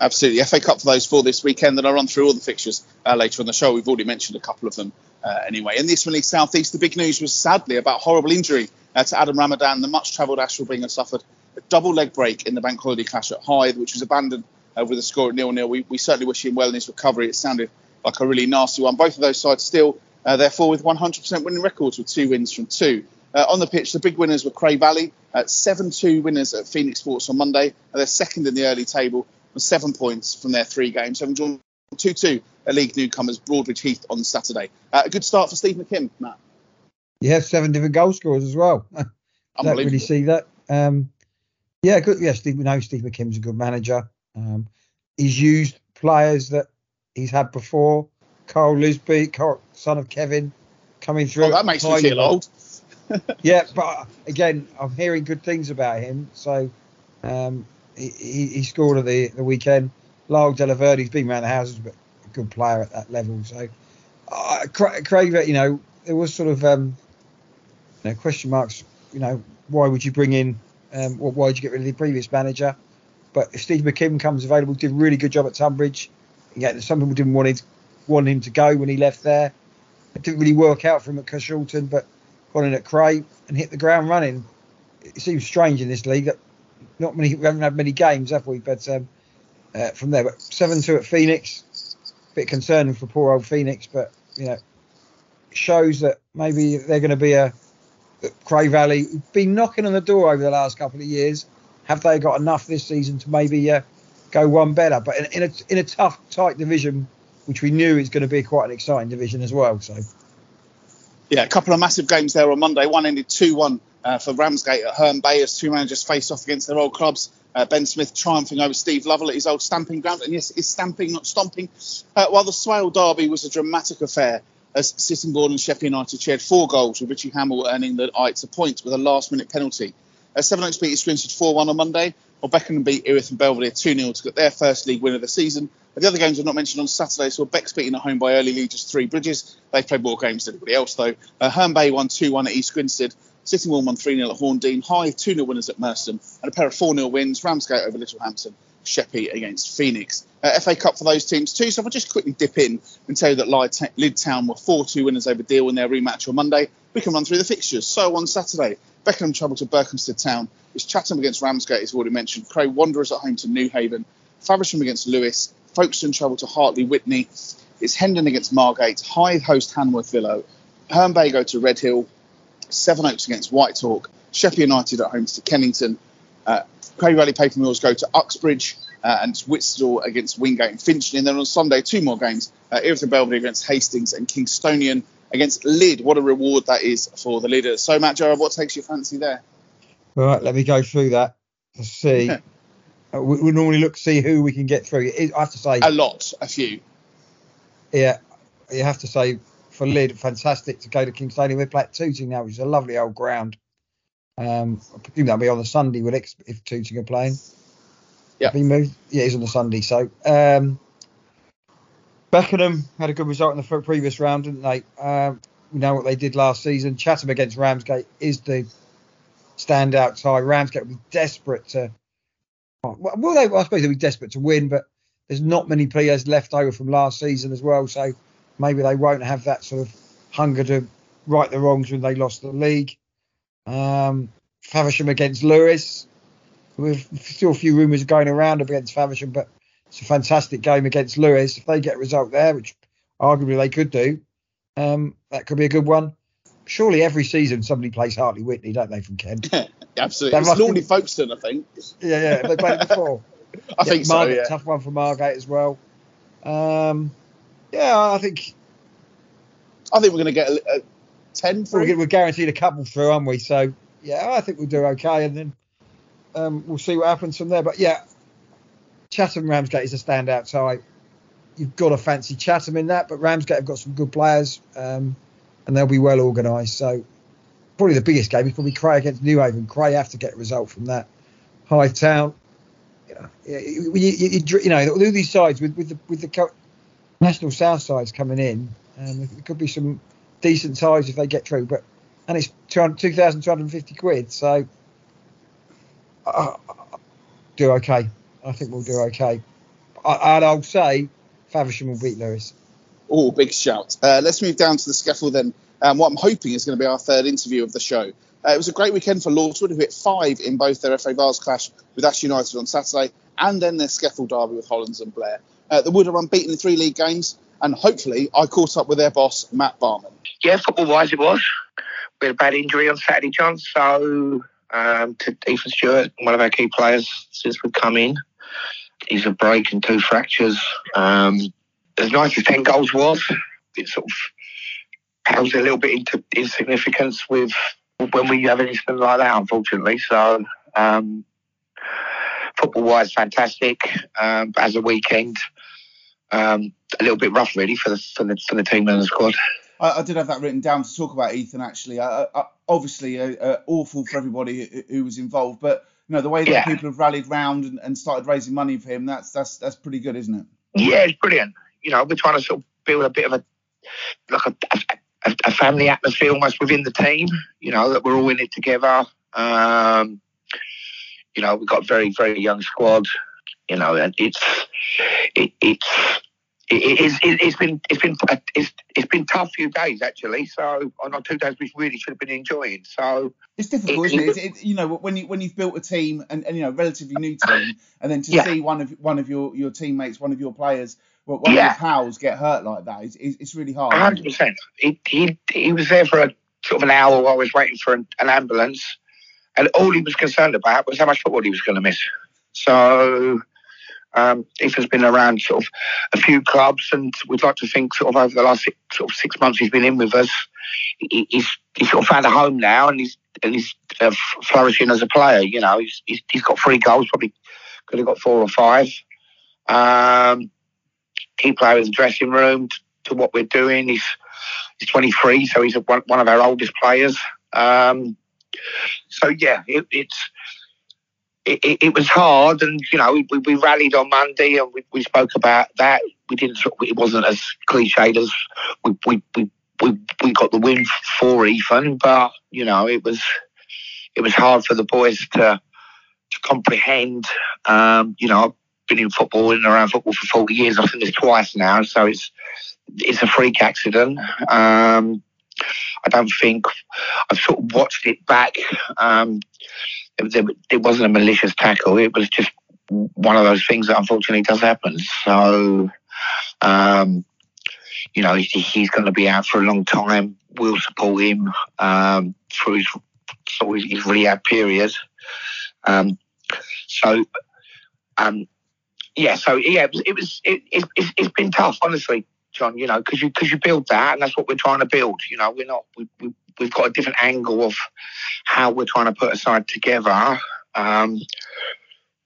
Speaker 1: Absolutely. FA Cup for those four this weekend, and I'll run through all the fixtures uh, later on the show. We've already mentioned a couple of them uh, anyway. In the Isthmian South East, the big news was sadly about horrible injury uh, to Adam Ramadan, the much travelled Ashwell Bringer suffered a double leg break in the bank holiday clash at Hythe, which was abandoned uh, with a score at nil nil. We, we certainly wish him well in his recovery. It sounded like a really nasty one. Both of those sides still, uh, therefore, with 100% winning records with two wins from two. Uh, on the pitch, the big winners were Cray Valley, uh, 7-2 winners at Phoenix Sports on Monday. And they're second in the early table with seven points from their three games, having drawn 2-2 at league newcomers Broadbridge Heath on Saturday. Uh, a good start for Steve McKim, Matt.
Speaker 5: You have seven different goal scorers as well. I
Speaker 1: don't
Speaker 5: really see that. Um, yeah, good. Yeah, Steve, we know Steve McKim's a good manager. Um, he's used players that he's had before. Carl Lisby, Carl, son of Kevin, coming through.
Speaker 1: Oh, that makes me feel old.
Speaker 5: Yeah, but again, I'm hearing good things about him. So um, he, he, scored at the, the weekend. Lyle Della-Verde's been around the houses, but a good player at that level. So uh, Craig, you know, there was sort of um, you know, question marks. You know, why would you bring in? Um, why did you get rid of the previous manager? But if Steve McKim comes available, did a really good job at Tonbridge. Yeah, some people didn't want him, want him to go when he left there. It didn't really work out for him at Carshalton, but got in at Cray and hit the ground running. It seems strange in this league that not many we haven't had many games, have we? But um, uh, from there, but seven two at Phoenix, a bit concerning for poor old Phoenix, but you know, shows that maybe they're going to be a Cray Valley been knocking on the door over the last couple of years. Have they got enough this season to maybe uh, go one better? But in, in a in a tough, tight division, which we knew is going to be quite an exciting division as well. So
Speaker 1: Yeah, a couple of massive games there on Monday. One ended 2 1 uh, for Ramsgate at Herne Bay as two managers faced off against their old clubs. Uh, ben Smith triumphing over Steve Lovell at his old stamping ground. And yes, it's stamping, not stomping. Uh, while the Swale Derby was a dramatic affair as Sittingbourne and Sheppey United shared four goals, with Richie Hamill earning the Ites a point with a last minute penalty. Uh, Sevenoaks beat Grinstead 4 1 on Monday, Beckenham beat Erith and Belvedere 2 0 to get their first league win of the season. The other games were not mentioned on Saturday, so Beck's beaten at home by early Legions Three Bridges. They've played more games than everybody else, though. Uh, Herne Bay won 2 1 at East Grinstead. Sitting Sittingbourne won 3 0 at Horndean. Hythe 2 0 winners at Merstham. And a pair of 4 0 wins Ramsgate over Littlehampton. Sheppey against Phoenix. Uh, FA Cup for those teams too. So if I just quickly dip in and tell you that Lydd Town were 4 2 winners over Deal in their rematch on Monday, we can run through the fixtures. So on Saturday, Beckenham travel to Berkhamsted Town. It's Chatham against Ramsgate, as already mentioned. Cray Wanderers at home to Newhaven. Faversham against Lewes. Folkestone travel to Hartley Wintney. It's Hendon against Margate. Hythe host Hanworth Villa. Herne Bay go to Redhill. Sevenoaks against Whitehawk. Sheppey United at home to Kennington. Uh, Cray Valley Paper Mills go to Uxbridge. Uh, and Whitstable against Wingate and Finchley. And then on Sunday, two more games. Uh, Erith and Belvedere against Hastings and Kingstonian against Lydd. What a reward that is for the leaders. So, Matt Jarrett, what takes your fancy there?
Speaker 5: All right, let me go through that to see. uh, we, we normally look to see who we can get through. I have to say,
Speaker 1: A lot, a few.
Speaker 5: yeah, you have to say for Lydd, fantastic to go to Kingstonian. We're playing Tooting now, which is a lovely old ground. Um, I presume that'll be on the Sunday, with if Tooting are playing?
Speaker 1: Yeah.
Speaker 5: Moved. Yeah, he's on the Sunday. So um, Beckenham had a good result in the previous round, didn't they? Um, we know what they did last season. Chatham against Ramsgate is the standout tie. Ramsgate will be desperate to. Well, they, I suppose they'll be desperate to win, but there's not many players left over from last season as well. So maybe they won't have that sort of hunger to right the wrongs when they lost the league. Um, Faversham against Lewes. With still a few rumours going around against Faversham, but it's a fantastic game against Lewes. If they get a result there, which arguably they could do, um, that could be a good one. Surely every season somebody plays Hartley Wintney, don't they, from Kent?
Speaker 1: Absolutely.
Speaker 5: That
Speaker 1: It's
Speaker 5: be-
Speaker 1: Folkestone, I think.
Speaker 5: yeah, yeah. They played it before.
Speaker 1: I think so,
Speaker 5: Margate,
Speaker 1: yeah.
Speaker 5: Tough one for Margate as well. Um, yeah, I think
Speaker 1: I think we're going to get a, a 10
Speaker 5: we're,
Speaker 1: through.
Speaker 5: we're guaranteed a couple through, aren't we? So yeah, I think we'll do okay, and then um, we'll see what happens from there. But yeah, Chatham Ramsgate is a standout side. You've got to fancy Chatham in that, but Ramsgate have got some good players, um, and they'll be well organised. So probably the biggest game is probably Cray against Newhaven. Cray have to get a result from that. Hythe Town, you know, you, you, you, know, all these sides with with the with the national south sides coming in, um, there could be some decent ties if they get through. But and it's 2,250 quid, so uh, do okay. I think we'll do okay. I, and I'll say Faversham will beat Lewes.
Speaker 1: Oh, big shout. Uh, let's move down to the SCEFL then. Um, what I'm hoping is going to be our third interview of the show. Uh, it was a great weekend for Lordswood, who hit five in both their FA Vase clash with Ash United on Saturday and then their SCEFL derby with Hollands and Blair. Uh, the Wood are unbeaten in three league games, and hopefully I caught up with their boss, Matt Barman.
Speaker 4: Yeah, football wise, it was. We had a bad injury on Saturday, John. So um, to Ethan Stewart, one of our key players since we've come in, he's a break and two fractures. Um, as nice as ten goals was, it sort of pales a little bit into insignificance with when we have anything like that, unfortunately. So um, football wise, fantastic. Um, as a weekend, um, a little bit rough really for the for the, for the team and the squad.
Speaker 1: I, I did have that written down to talk about Ethan. Actually, I, I, obviously, uh, uh, awful for everybody who, who was involved, but you know the way that
Speaker 4: Yeah.
Speaker 1: people have rallied round and, and started raising money for him. That's that's that's pretty good, isn't it?
Speaker 4: Yeah, it's brilliant. You know, we're trying to sort of build a bit of a like a, a, a family atmosphere almost within the team. You know, that we're all in it together. Um, you know, we've got a very very young squad. You know, and it's it, it's. It, it's, it, it's been it's been uh, it's, it's been tough few days actually. So on two days we really should have been enjoying. So
Speaker 1: It's difficult,
Speaker 4: It-
Speaker 1: isn't it? It's? You know, when you when you've built a team and, and you know relatively new team, and then to
Speaker 4: Yeah.
Speaker 1: see one of one of your, your teammates, one of your players, one of your pals get hurt like that, it's, it's it's really hard.
Speaker 4: hundred percent. He, he he was there for a sort of an hour while I was waiting for an, an ambulance, and all he was concerned about was how much football he was going to miss. So. Um, Ethan's been around sort of a few clubs, and we'd like to think sort of over the last six, sort of six months he's been in with us, he, he's he's sort of found a home now, and he's and he's uh, flourishing as a player. You know, he's, he's he's got three goals, probably could have got four or five. Um, key player in the dressing room to, to what we're doing. He's he's 23, so he's a, one, one of our oldest players. Um, so yeah, it, it's it, it, was hard, and you know we, we, we rallied on Monday, and we, we spoke about that. We didn't. It wasn't as cliched as we we, we we we got the win for Ethan, but you know it was it was hard for the boys to to comprehend. Um, you know, I've been in football and around football for 40 years. I've seen this twice now, so it's it's a freak accident. Um, I don't think I've sort of watched it back. Um, it, wasn't a malicious tackle. It was just one of those things that unfortunately does happen. So, um, you know, he, he's going to be out for a long time. We'll support him um, through his through his rehab period. Um, so, um, yeah, so yeah, it was. It was it, it, it's, it's been tough, honestly, John. You know, because you because you build that, and that's what we're trying to build. You know, we're not. We, we, we've got a different angle of how we're trying to put a side together. Um,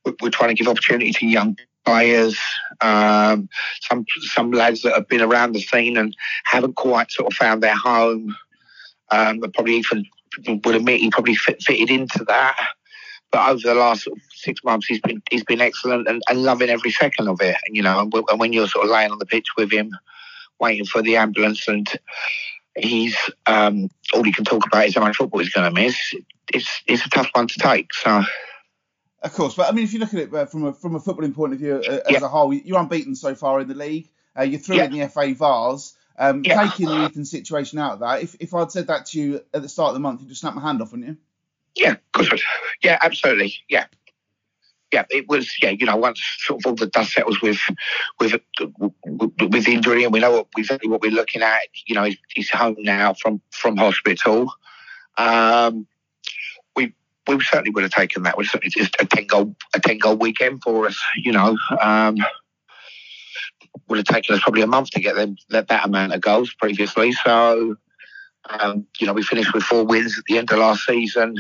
Speaker 4: we- we're trying to give opportunity to young players. Um, some some lads that have been around the scene and haven't quite sort of found their home. Um, probably even would admit he probably fit, fitted into that. But over the last six months, he's been he's been excellent and, and loving every second of it. And, you know, and when you're sort of laying on the pitch with him, waiting for the ambulance, and he's um, all he can talk about is how much football he's going to miss. It's it's a tough one to take. So.
Speaker 1: Of course, but I mean, if you look at it uh, from a from a footballing point of view uh, as
Speaker 4: Yeah.
Speaker 1: a whole, you're unbeaten so far in the league. Uh, you're through
Speaker 4: Yeah.
Speaker 1: in the FA Vase. Um,
Speaker 4: Yeah.
Speaker 1: Taking the Ethan situation out of that, if, if I'd said that to you at the start of the month, you'd just snap my hand off, wouldn't you?
Speaker 4: Yeah, course. Yeah, absolutely. Yeah. Yeah, it was. Yeah, you know, once sort of all the dust settles with with with injury, and we know what exactly what we're looking at. You know, he's, home now from from hospital. Um, we we certainly would have taken that. It's just a ten goal a ten goal weekend for us. You know, um, would have taken us probably a month to get them that, that amount of goals previously. So, um, you know, we finished with four wins at the end of last season.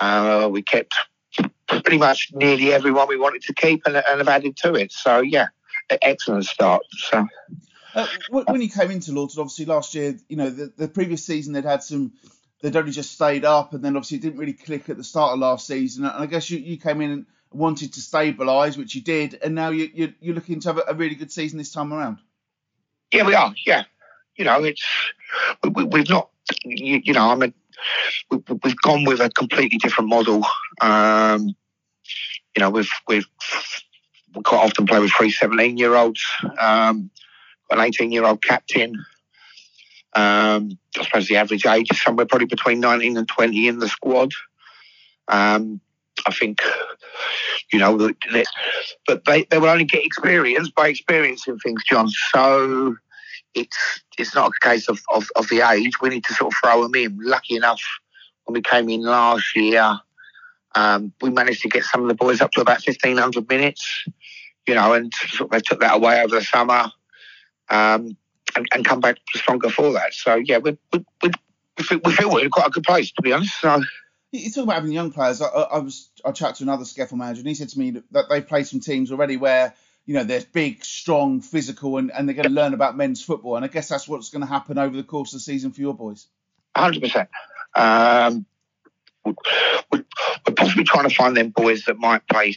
Speaker 4: Uh, we kept pretty much nearly everyone we wanted to keep and, and have added to it. So yeah, excellent start. So
Speaker 1: Uh, when you came into Lords, obviously last year, you know, the, the previous season they'd had some, they'd only just stayed up, and then obviously it didn't really click at the start of last season. And I guess you, you came in and wanted to stabilise, which you did, and now you, you, you're looking to have a, a really good season this time around.
Speaker 4: yeah, we are. Yeah, you know, it's we, we, we've not. You, you know, I mean, we, we've gone with a completely different model. Um, you know, we've we've we quite often play with three 17 year olds, um, an 18 year old captain. Um, I suppose the average age is somewhere probably between 19 and 20 in the squad. Um, I think, you know, but they, they will only get experience by experiencing things, John. So it's it's not a case of, of, of the age. We need to sort of throw them in. Lucky enough, when we came in last year, um, we managed to get some of the boys up to about 1,500 minutes, you know, and sort of they took that away over the summer um, and, and come back stronger for that. So, yeah, we, we, we, we feel we feel we're in quite a good place, to be honest. So,
Speaker 1: You talk about having young players. I, I was I chatted to another SCEFL manager, and he said to me that they've played some teams already where you know they're big, strong, physical, and, and they're going to learn about men's football. And I guess that's what's going to happen over the course of the season for your boys.
Speaker 4: hundred percent. Um, we- we- we're possibly trying to find them boys that might play,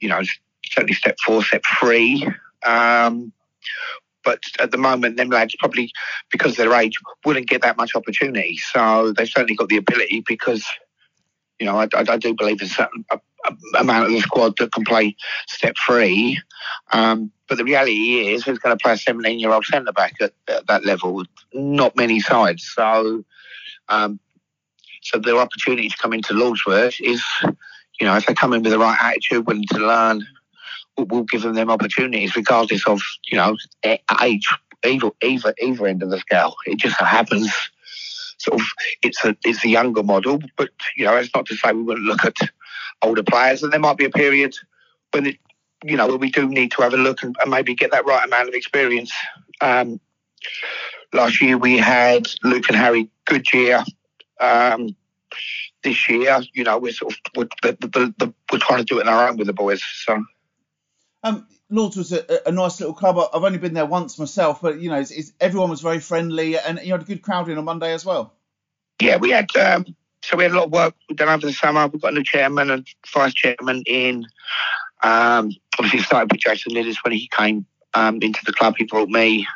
Speaker 4: you know, certainly step four, step three. Um, but at the moment, them lads probably because of their age wouldn't get that much opportunity. So they've certainly got the ability because, you know, I, I, I do believe there's a certain amount of the squad that can play step three. Um, but the reality is, who's going to play a 17 year old centre back at, at that level? With not many sides. So, um, so their opportunity to come into Lordswood is, you know, if they come in with the right attitude, willing to learn, we'll, we'll give them them opportunities, regardless of, you know, age, either, either, either end of the scale. It just happens, sort of, it's a it's a younger model, but you know, it's not to say we wouldn't look at older players, and there might be a period when it, you know, we do need to have a look and, and maybe get that right amount of experience. Um, last year we had Luke and Harry Goodyear. Um, this year, you know, we're sort of we're, the, the, the, we're trying to do it on our own with the boys. So
Speaker 1: Um, Lords was a, a nice little club. I've only been there once myself, but you know, it's, it's, everyone was very friendly, and you had a good crowd in on Monday as well.
Speaker 4: yeah, we had um, so we had a lot of work done over the summer. We've got a new chairman and vice chairman in. Um, obviously, started with Jason Lillis when he came um, into the club. He brought me.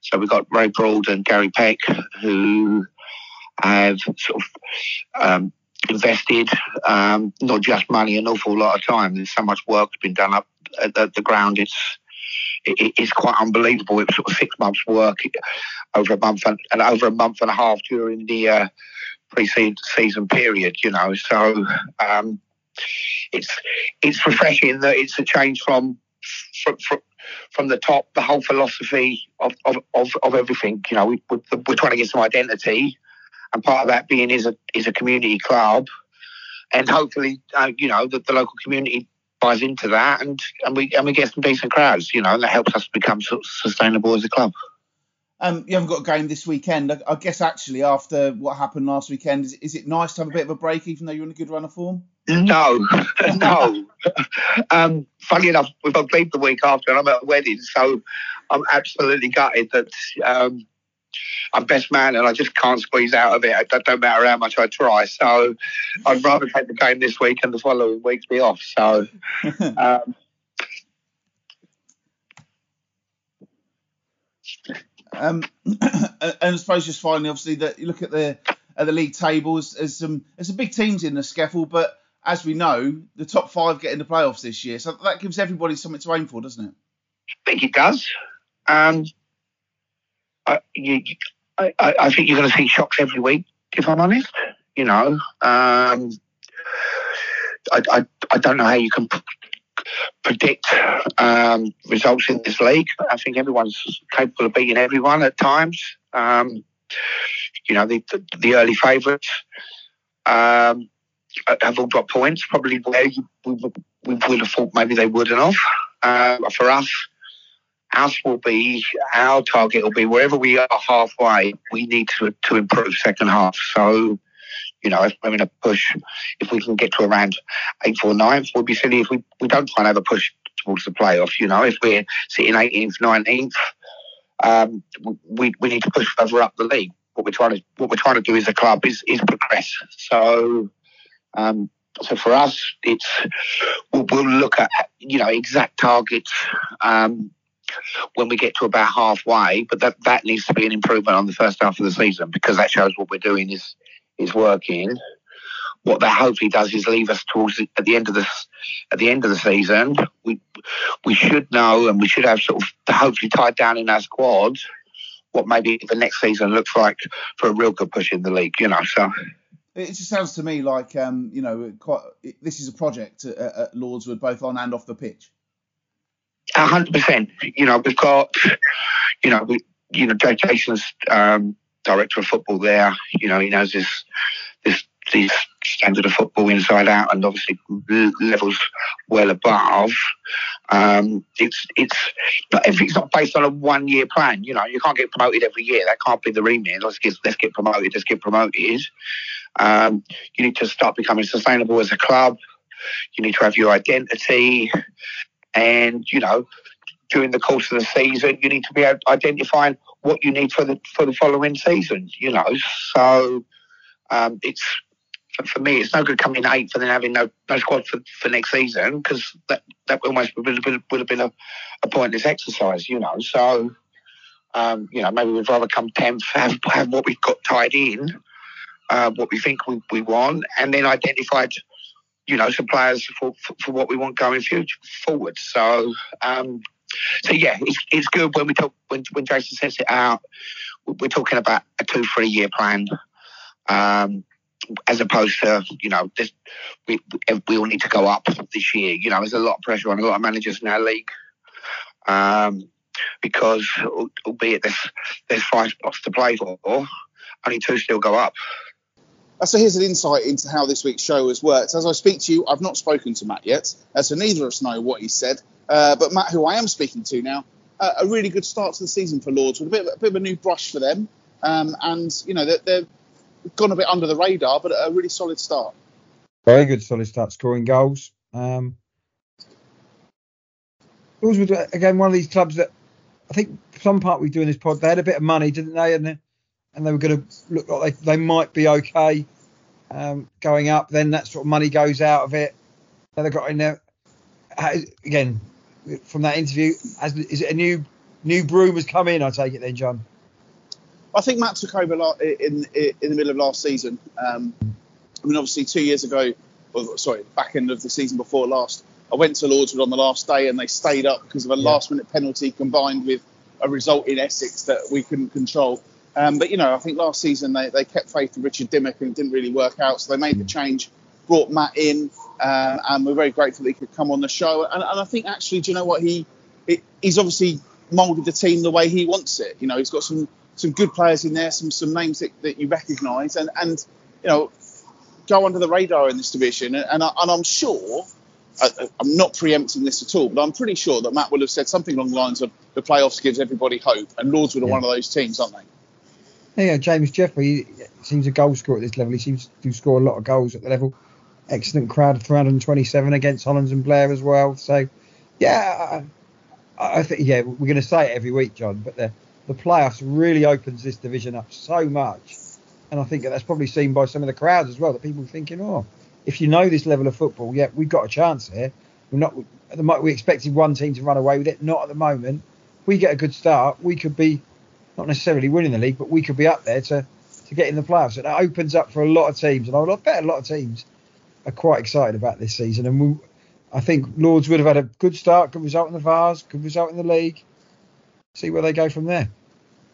Speaker 4: So we got Ray Broad and Gary Peck, who have sort of um, invested um, not just money, an awful lot of time. There's so much work that's been done up at, at the ground. It's it, it's quite unbelievable. It was sort of six months' work over a month and, and over a month and a half during the uh, pre-season period. You know, so um, it's it's refreshing that it's a change from from, from from the top, the whole philosophy of, of, of, of everything. You know, we, we're, we're trying to get some identity, and part of that being is a is a community club, and hopefully, uh, you know, that the local community buys into that, and and we and we get some decent crowds. You know, and that helps us become sort of sustainable as a club.
Speaker 1: Um, you haven't got a game this weekend. I, I guess actually after what happened last weekend, is, is it nice to have a bit of a break, even though you're in a good run of form?
Speaker 4: No, no. um, funny enough, we've got leave the week after, and I'm at a wedding, so I'm absolutely gutted that um, I'm best man, and I just can't squeeze out of it. It don't matter how much I try. So I'd rather take the game this week and the following week be off. So. Um,
Speaker 1: Um, and I suppose just finally, obviously, that you look at the at the league tables. There's some there's some big teams in the SCEFL, but as we know, the top five get in the playoffs this year, so that gives everybody something to aim for, doesn't it?
Speaker 4: I think it does. Um, I, you, I, I think you're going to see shocks every week, if I'm honest. You know, um, I, I, I don't know how you can predict um, results in this league. I think everyone's capable of beating everyone at times. Um, you know, the, the, the early favourites um, have all got points, probably where you, we, we would have thought maybe they wouldn't have. Uh, for us, ours will be our target will be wherever we are halfway. We need to to improve second half. So, you know, if we're in a push, if we can get to around eighth or ninth, we'll be silly if we, we don't try and have a push towards the playoff. You know, if we're sitting 18th, 19th, um, we we need to push further up the league. What we're trying to what we're trying to do as a club is is progress. So. Um, so for us, it's we'll, we'll, look at you know exact targets um, when we get to about halfway. But that that needs to be an improvement on the first half of the season because that shows what we're doing is is working. What that hopefully does is leave us towards the, at the end of the at the end of the season. We we should know and we should have sort of hopefully tied down in our squad what maybe the next season looks like for a real good push in the league. You know, so.
Speaker 1: It just sounds to me like um, you know, quite. This is a project at, at Lordswood, both on and off the pitch.
Speaker 4: Hundred percent. You know, we've got, you know, we, you know, Jason's um, director of football there. You know, he knows this, this, this standard of football inside out, and obviously levels well above. Um, it's it's not everything's not based on a one year plan. You know, you can't get promoted every year. That can't be the remit. Let's get let's get promoted. Let's get promoted. Um, you need to start becoming sustainable as a club. You need to have your identity. And, you know, during the course of the season, you need to be identifying what you need for the for the following season. You know, so um, it's for me, it's no good coming in eighth and then having no no squad for, for next season because that that almost would have been, would have been a, a pointless exercise. You know, so um, you know maybe we'd rather come tenth, have have what we've got tied in, uh, what we think we, we want, and then identified you know, suppliers for, for, for, what we want going future forward. So, um, so yeah, it's, it's good when we talk when when Jason sets it out. We're talking about a two three year plan, um, as opposed to you know this, we we all need to go up this year. You know, there's a lot of pressure on a lot of managers in our league. Um, because albeit there's there's five spots to play for, only two still go up.
Speaker 1: So here's an insight into how this week's show has worked. As I speak to you, I've not spoken to Matt yet, uh, so neither of us know what he said. Uh, but Matt, who I am speaking to now, uh, a really good start to the season for Lords with a bit of a, bit of a new brush for them, um, and you know they're, they've gone a bit under the radar, but a really solid start.
Speaker 5: Very good, solid start, scoring goals. Um, were again one of these clubs that I think some part we do in this pod. They had a bit of money, didn't they? And and they were going to look like they, they might be okay um, going up. Then that sort of money goes out of it. Then they got in there again from that interview. As, is it a new new broom has come in? I take it then, John.
Speaker 1: I think Matt took over in in the middle of last season. Um, I mean, obviously, two years ago, or sorry, back end of the season before last, I went to Lordswood on the last day and they stayed up because of a yeah. last minute penalty combined with a result in Essex that we couldn't control. Um, but you know, I think last season they, they kept faith in Richard Dimmock and it didn't really work out, so they made the change, brought Matt in, uh, and we're very grateful that he could come on the show. And, and I think actually, do you know what he it, he's obviously moulded the team the way he wants it. You know, he's got some some good players in there, some some names that, that you recognise, and and you know, go under the radar in this division. And, and, I, and I'm sure. I, I'm not preempting this at all, but I'm pretty sure that Matt will have said something along the lines of the playoffs gives everybody hope, and Lords were yeah. one of those teams, aren't they?
Speaker 5: Yeah, James Jeffrey seems a goal scorer at this level. He seems to score a lot of goals at the level. excellent crowd 327 against Hollands and Blair as well. So, yeah, I, I think yeah we're going to say it every week, John, but the the playoffs really opens this division up so much, and I think that's probably seen by some of the crowds as well. That people are thinking, oh, if you know this level of football, yeah, we've got a chance here. We're not. At the, mo- we expected one team to run away with it. Not at the moment. We get a good start. We could be not necessarily winning the league, but we could be up there to to get in the playoffs. And that opens up for a lot of teams, and I bet a lot of teams are quite excited about this season. And we, I think Lords would have had a good start, good result in the Vase, good result in the league. See where they go from there.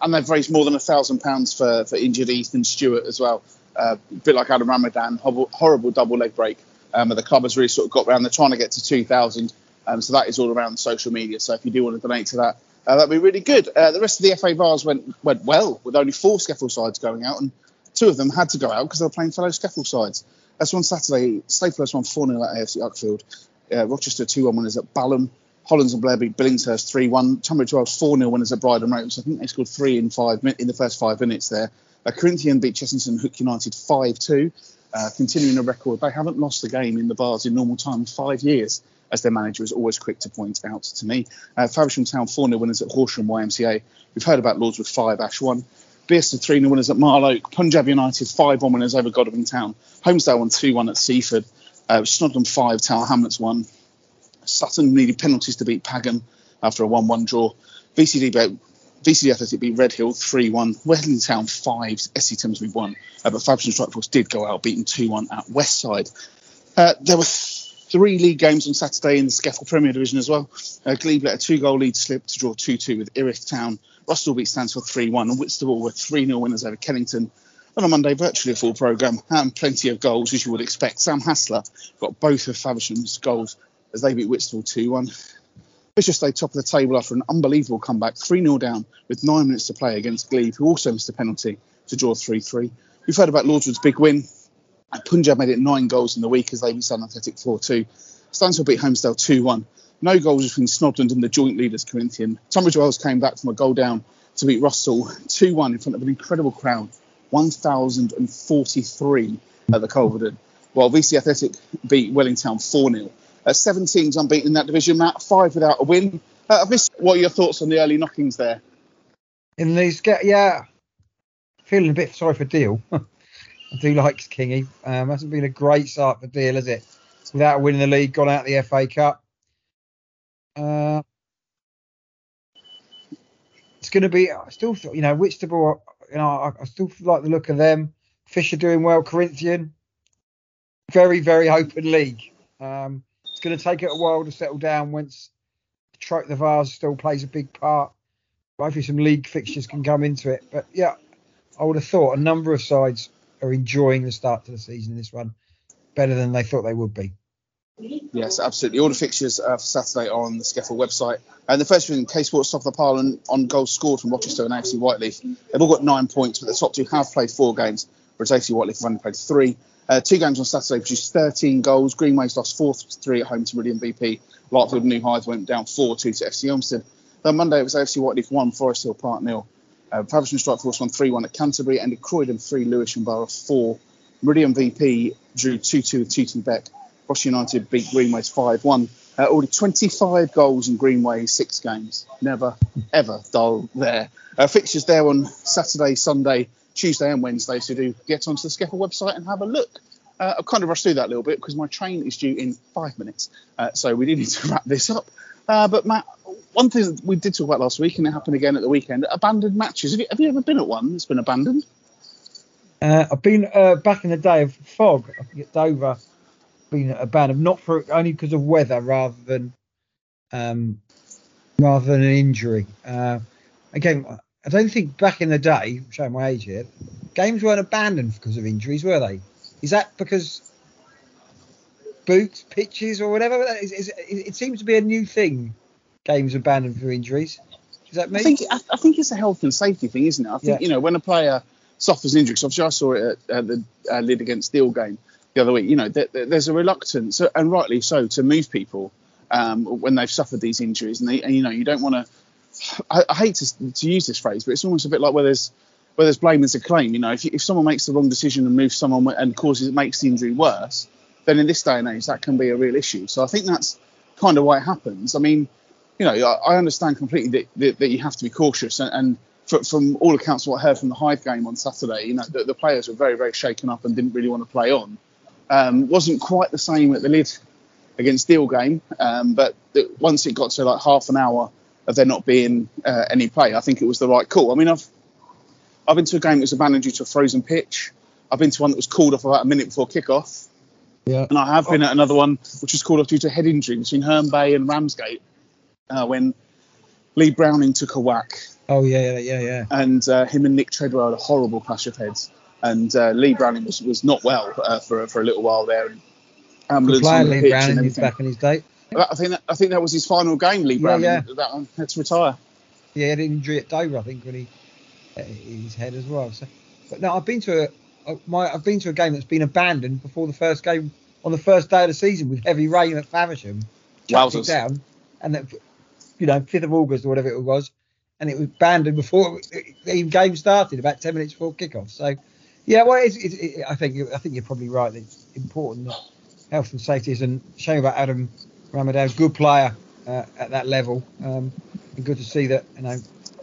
Speaker 1: and they've raised more than a thousand pounds for for injured Ethan Stewart as well. Uh, a bit like Adam Ramadan, horrible, horrible double leg break. Um, the club has really sort of got around. They're trying to get to 2,000. Um, so that is all around social media. So if you do want to donate to that, uh, that'd be really good. Uh, the rest of the FA Vase went went well with only four SCEFL sides going out, and two of them had to go out because they were playing fellow SCEFL sides. That's on Saturday. Staples won 4 0 at AFC Uckfield. Uh, Rochester 2 1 winners at Balham. Hollands and Blair beat Billingshurst 3 1. Tunbridge Wells 4 0 winners at Bryden Rose. I think they scored three in five in the first five minutes there. Uh, Corinthian beat Chessington Hook United 5 2. Uh, continuing a record, they haven't lost a game in the Vase in normal time in five years, as their manager is always quick to point out to me. Uh, Faversham Town 4 0 winners at Horsham YMCA. We've heard about Lordswood 5, Ash 1. Bearsted 3 0 winners at Marlow. Punjab United 5 1 winners over Godalming Town. Holmesdale won 2 1 at Seaford. Uh, Snodland 5, Tower Hamlets 1. Sutton needed penalties to beat Pagan after a 1 1 draw. VCD VCD Athletic beat Redhill 3 1. Welling Town 5, SC Thamesmead 1. Uh, but Faversham Strike Force did go out, beating 2 1 at Westside. Uh, there were three league games on Saturday in the SCEFL Premier Division as well. Uh, Glebe let a two goal lead slip to draw 2 2 with Erith Town. Rusthall beat Stansfeld 3 1. And Whitstable were 3 0 winners over Kennington. On a Monday, virtually a full programme and plenty of goals as you would expect. Sam Hassler got both of Faversham's goals as they beat Whitstable 2 1. Fisher stayed top of the table after an unbelievable comeback, 3 0 down with nine minutes to play against Glebe, who also missed a penalty to draw 3 3. We've heard about Lordswood's big win. Punjab made it nine goals in the week as they beat Sun Athletic 4 2. Stansfeld beat Holmesdale 2 1. No goals between Snodland and the joint leaders, Corinthian. Tunbridge Wells came back from a goal down to beat Rusthall 2 1 in front of an incredible crowd, 1,043 at the Culverden, while VC Athletic beat Welling Town 4 0. Uh, seven teams unbeaten in that division, Matt, five without a win. Uh, I've missed, what are your thoughts on the early knockings there?
Speaker 5: In these, get yeah, feeling a bit sorry for Deal. I do like Kingy. Um, hasn't been a great start for Deal, has it? Without winning the league, gone out of the FA Cup. Uh, it's going to be. I still, feel, you know, Whitstable. You know, I, I still like the look of them. Fisher doing well. Corinthian, very, very open league. Um, it's going to take it a while to settle down once the, the Vase still plays a big part. Hopefully, some league fixtures can come into it. But yeah, I would have thought a number of sides are enjoying the start to the season in this one better than they thought they would be.
Speaker 1: Yes, absolutely. All the fixtures uh, for Saturday are on the SCEFL website. And the first division, K Sports top of the pile on, on goals scored from Rochester and AFC Whyteleafe. They've all got nine points, but the top two have played four games, whereas AFC Whyteleafe have only played three. Uh, two games on Saturday produced 13 goals. Greenways lost 4 3 at home to Meridian VP. Larkfield and New Hythe went down 4 2 to FC Elmstead. Then Monday it was AFC Whiteleaf 1, Forest Hill Park nil. Uh, Faversham Strike Force won 3 1 at Canterbury, and Croydon 3, Lewisham Borough 4. Meridian VP drew 2 2 with Tooting Bec. Ross United beat Greenways 5 1. Uh, already 25 goals in Greenways, six games. Never, ever dull there. Uh, fixtures there on Saturday, Sunday, Tuesday, and Wednesday. So do get onto the SCEFL website and have a look. Uh, I've kind of rushed through that a little bit because my train is due in five minutes. Uh, so we do need to wrap this up. Uh, but Matt, one thing that we did talk about last week, and it happened again at the weekend abandoned matches. Have you, have you ever been at one that's been abandoned?
Speaker 5: Uh, I've been uh, back in the day of fog. I think at Dover, been abandoned not for only because of weather rather than um, rather than an injury. Uh, again, I don't think back in the day, showing my age here, games weren't abandoned because of injuries, were they? Is that because boots, pitches, or whatever? Is, is, it seems to be a new thing. Games abandoned for injuries. Is that me?
Speaker 1: I think I, I think it's a health and safety thing, isn't it? I think
Speaker 5: Yeah.
Speaker 1: you know when a player suffers injury, 'cause obviously I saw it at, at the uh, Lydd against Deal game the other week. You know, th- th- there's a reluctance, and rightly so, to move people um, when they've suffered these injuries, and, they, and you know you don't want to. I, I hate to, to use this phrase, but it's almost a bit like where there's where there's blame there's a claim. You know, if, if someone makes the wrong decision and moves someone and causes it makes the injury worse, then in this day and age that can be a real issue. So I think that's kind of why it happens. I mean, you know, I, understand completely that, that, that, you have to be cautious, and, and for, from all accounts, what I heard from the Hythe game on Saturday, you know, the, the players were very, very shaken up and didn't really want to play on. Um, wasn't quite the same at the Lydd against Deal game, um, but the, once it got to like half an hour of there not being uh, any play, I think it was the right call. I mean, I've I've been to a game that was abandoned due to a frozen pitch. I've been to one that was called off about a minute before kickoff.
Speaker 5: Yeah.
Speaker 1: And I have been at another one which was called off due to head injury between Herne Bay and Ramsgate uh, when Lee Browning took a whack.
Speaker 5: Oh yeah, yeah, yeah, yeah.
Speaker 1: And uh, him and Nick Treadwell had a horrible clash of heads. And uh, Lee Browning was, was not well uh, for for a little while there. And
Speaker 5: ambulance player, the Lee Browning, he's back in his day.
Speaker 1: I think that, I think that was his final game. Lee Browning. Yeah, yeah. That one had to retire.
Speaker 5: Yeah, he had an injury at Dover, I think, when he his head as well. So, but no, I've been to a, my I've been to a game that's been abandoned before the first game on the first day of the season with heavy rain at Faversham. Wowzers. down, and that you know fifth of August or whatever it was, and it was abandoned before the game started, about ten minutes before kickoff. So, yeah, well, it's, it's, it, I think I think you're probably right. It's important that health and safety is, and shame about Adam Ramadan, good player uh, at that level, um, and good to see that you know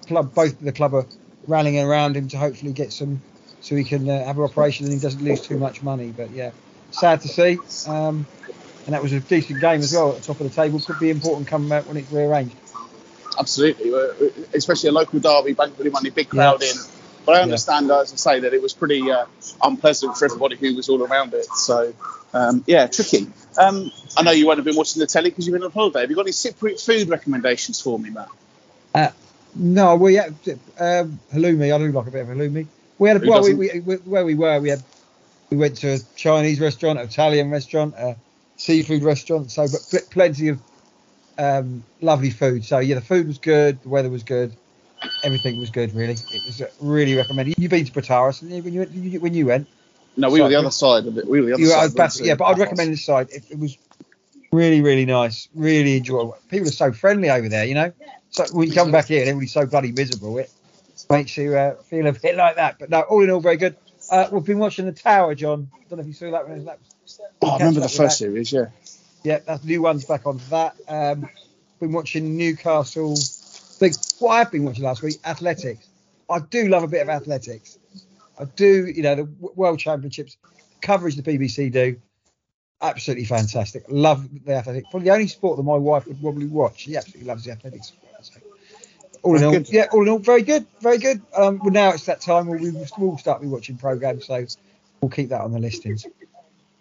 Speaker 5: club both the club are rallying around him to hopefully get some, so he can uh, have an operation and he doesn't lose too much money. But yeah, sad to see. Um, and that was a decent game as well at the top of the table. Could be important coming out when it's rearranged.
Speaker 1: Absolutely, especially a local derby, bank really money, big crowd yeah. in. But I understand, yeah. as I say, that it was pretty uh, unpleasant for everybody who was all around it. So, um, yeah, tricky. Um, I know you won't have been watching the telly because you've been on holiday. Have you got any Cypriot food recommendations for me, Matt?
Speaker 5: Uh, no, we had um, halloumi. I do like a bit of halloumi. We had a, well, we, we, we, where we were, we had we went to a Chinese restaurant, Italian restaurant, a seafood restaurant. So, but plenty of um, lovely food. So yeah, the food was good, the weather was good, everything was good. Really, it was really recommended. You've been to Protaras when you when you went.
Speaker 1: No, we were the other side of it. We were the other side.
Speaker 5: Bass, yeah, but I'd recommend this side. It, it was really, really nice, really enjoyable. People are so friendly over there, you know. So when you come back here and everybody's so bloody miserable, it makes you uh, feel a bit like that. But no, all in all, very good. Uh, we've been watching The Tower, John. I don't know if you saw that one. That
Speaker 1: oh, I remember the first that. series, yeah.
Speaker 5: Yeah, that's new ones back on that. Um, been watching Newcastle. Big, what I've been watching last week, athletics. I do love a bit of athletics. I do, you know, the World Championships coverage the BBC do absolutely fantastic. Love the athletics. Probably the only sport that my wife would probably watch. She absolutely loves the athletics all in all, good. yeah, all in all, very good, very good. Um, well, now it's that time where we will start be watching programs, so we'll keep that on the listings.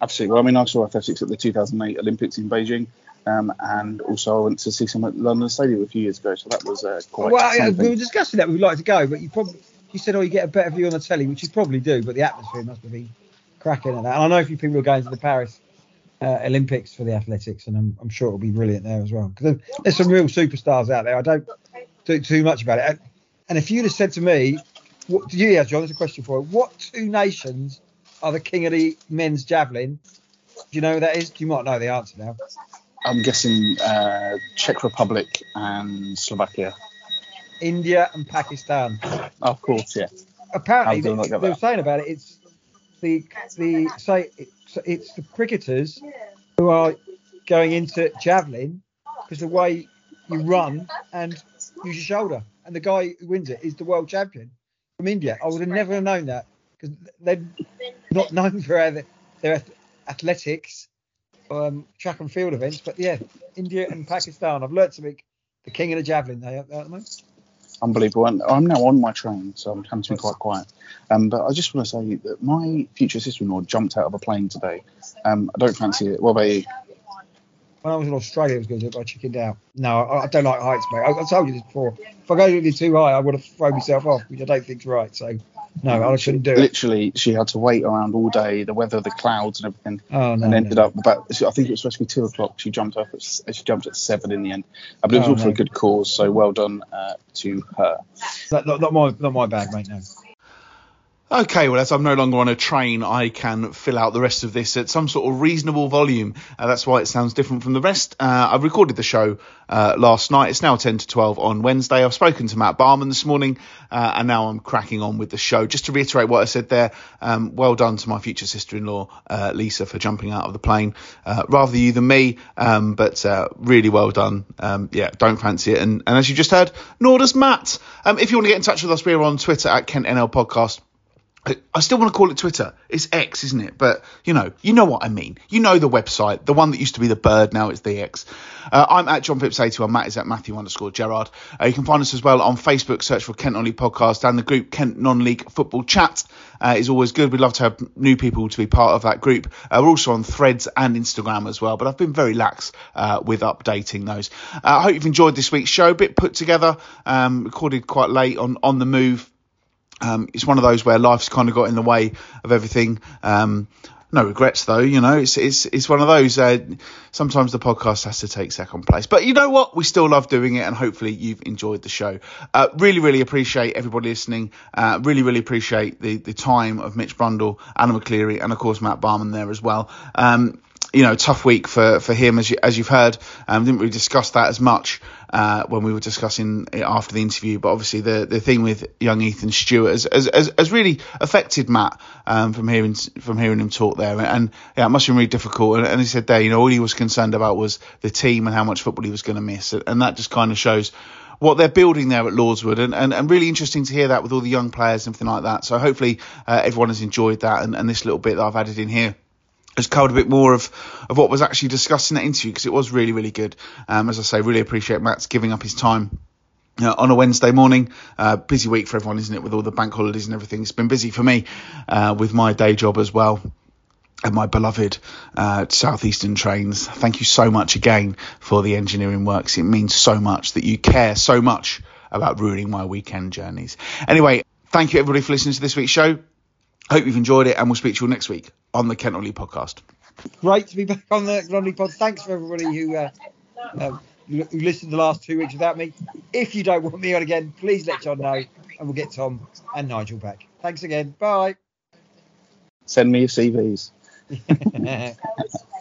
Speaker 1: Absolutely. Well, I mean, I saw athletics at the 2008 Olympics in Beijing, um, and also I went to see some at London Stadium a few years ago, so that was uh, quite.
Speaker 5: Well, yeah, we were discussing that we'd like to go, but you probably you said, oh, you get a better view on the telly, which you probably do, but the atmosphere must have been cracking at that. And I know a few people are going to the Paris uh, Olympics for the athletics, and I'm, I'm, sure it'll be brilliant there as well. Because there's some real superstars out there. I don't do too much about it. And if you'd have said to me, what, do you, yeah, John, there's a question for you. What two nations are the king of the men's javelin? Do you know who that is? You might know the answer now.
Speaker 1: I'm guessing uh, Czech Republic and Slovakia.
Speaker 5: India and Pakistan.
Speaker 1: Of course, yeah.
Speaker 5: Apparently, they, they were saying about it. It's the the say it's, it's the cricketers who are going into javelin because the way you run and use your shoulder. And the guy who wins it is the world champion from India. I would have never known that because they're not known for their, their athletics, um, track and field events. But yeah, India and Pakistan. I've learnt something. The king of the javelin they are at the moment.
Speaker 1: Unbelievable. And I'm now on my train, so I'm trying to be quite quiet. Um, but I just want to say that my future sister-in-law jumped out of a plane today. Um, I don't fancy it. What about you?
Speaker 5: When I was in Australia, it was good, but I chickened out. No, I, I, don't like heights, mate. I, I, told you this before. If I go really too high, I would have thrown myself off, which I don't think's right. So, no, I shouldn't do
Speaker 1: it. Literally, she had to wait around all day, the weather, the clouds, and everything,
Speaker 5: oh, no,
Speaker 1: and ended no. up about. I think it was supposed to be two o'clock. She jumped up, At, she jumped at seven in the end. But it was oh, all for a good cause. So well done uh, to her.
Speaker 5: Not, not, not, my not my bag, mate. No.
Speaker 1: Okay, well, as I'm no longer on a train, I can fill out the rest of this at some sort of reasonable volume. Uh, that's why it sounds different from the rest. Uh, I recorded the show uh, last night. It's now 10 to 12 on Wednesday. I've spoken to Matt Barman this morning, uh, and now I'm cracking on with the show. Just to reiterate what I said there, um, well done to my future sister-in-law, uh, Lisa, for jumping out of the plane. Uh, rather you than me, um, but really well done. Um, yeah, don't fancy it. And, and, as you just heard, nor does Matt. Um, if you want to get in touch with us, we're on Twitter at KentNL Podcast. I still want to call it Twitter. It's X, isn't it? But you know, you know what I mean. You know the website, the one that used to be the bird, now it's the X. Uh, I'm at John Phipps 81. Matt is at Matthew underscore Gerard. Uh, you can find us as well on Facebook. Search for Kent Non-League Podcast and the group Kent Non-League Football Chat uh, is always good. We'd love to have new people to be part of that group. Uh, we're also on Threads and Instagram as well, but I've been very lax uh, with updating those. Uh, I hope you've enjoyed this week's show. A bit put together, um, recorded quite late on on the move. Um, it's one of those where life's kind of got in the way of everything. Um, no regrets though, you know. It's it's it's one of those. Uh, sometimes the podcast has to take second place, but you know what? We still love doing it, and hopefully you've enjoyed the show. Uh, really, really appreciate everybody listening. Uh, really, really appreciate the the time of Mitch Brundle, Alan McLeary, and of course Matt Barman there as well. Um, you know, tough week for, for him as you, as you've heard. Um, didn't really discuss that as much uh, when we were discussing it after the interview, but obviously the, the thing with young Ethan Stewart has, has, has, really affected Matt um, from hearing from hearing him talk there, and yeah, it must have been really difficult. And, and he said there, you know, all he was concerned about was the team and how much football he was going to miss, and that just kind of shows what they're building there at Lordswood, and, and, and really interesting to hear that with all the young players and everything like that. So hopefully uh, everyone has enjoyed that and, and this little bit that I've added in here has covered a bit more of, of what was actually discussed in that interview because it was really, really good. Um, as I say, really appreciate Matt's giving up his time. Uh, on a Wednesday morning, uh, busy week for everyone, isn't it? With all the bank holidays and everything, it's been busy for me uh, with my day job as well and my beloved uh, Southeastern Trains. Thank you so much again for the engineering works. It means so much that you care so much about ruining my weekend journeys. Anyway, thank you everybody for listening to this week's show. Hope you've enjoyed it, and we'll speak to you next week on the Kent League podcast.
Speaker 5: Great to be back on the Lonely Pod. Thanks for everybody who uh, uh, who listened the last two weeks without me. If you don't want me on again, please let John know, and we'll get Tom and Nigel back. Thanks again. Bye.
Speaker 1: Send me your CVs.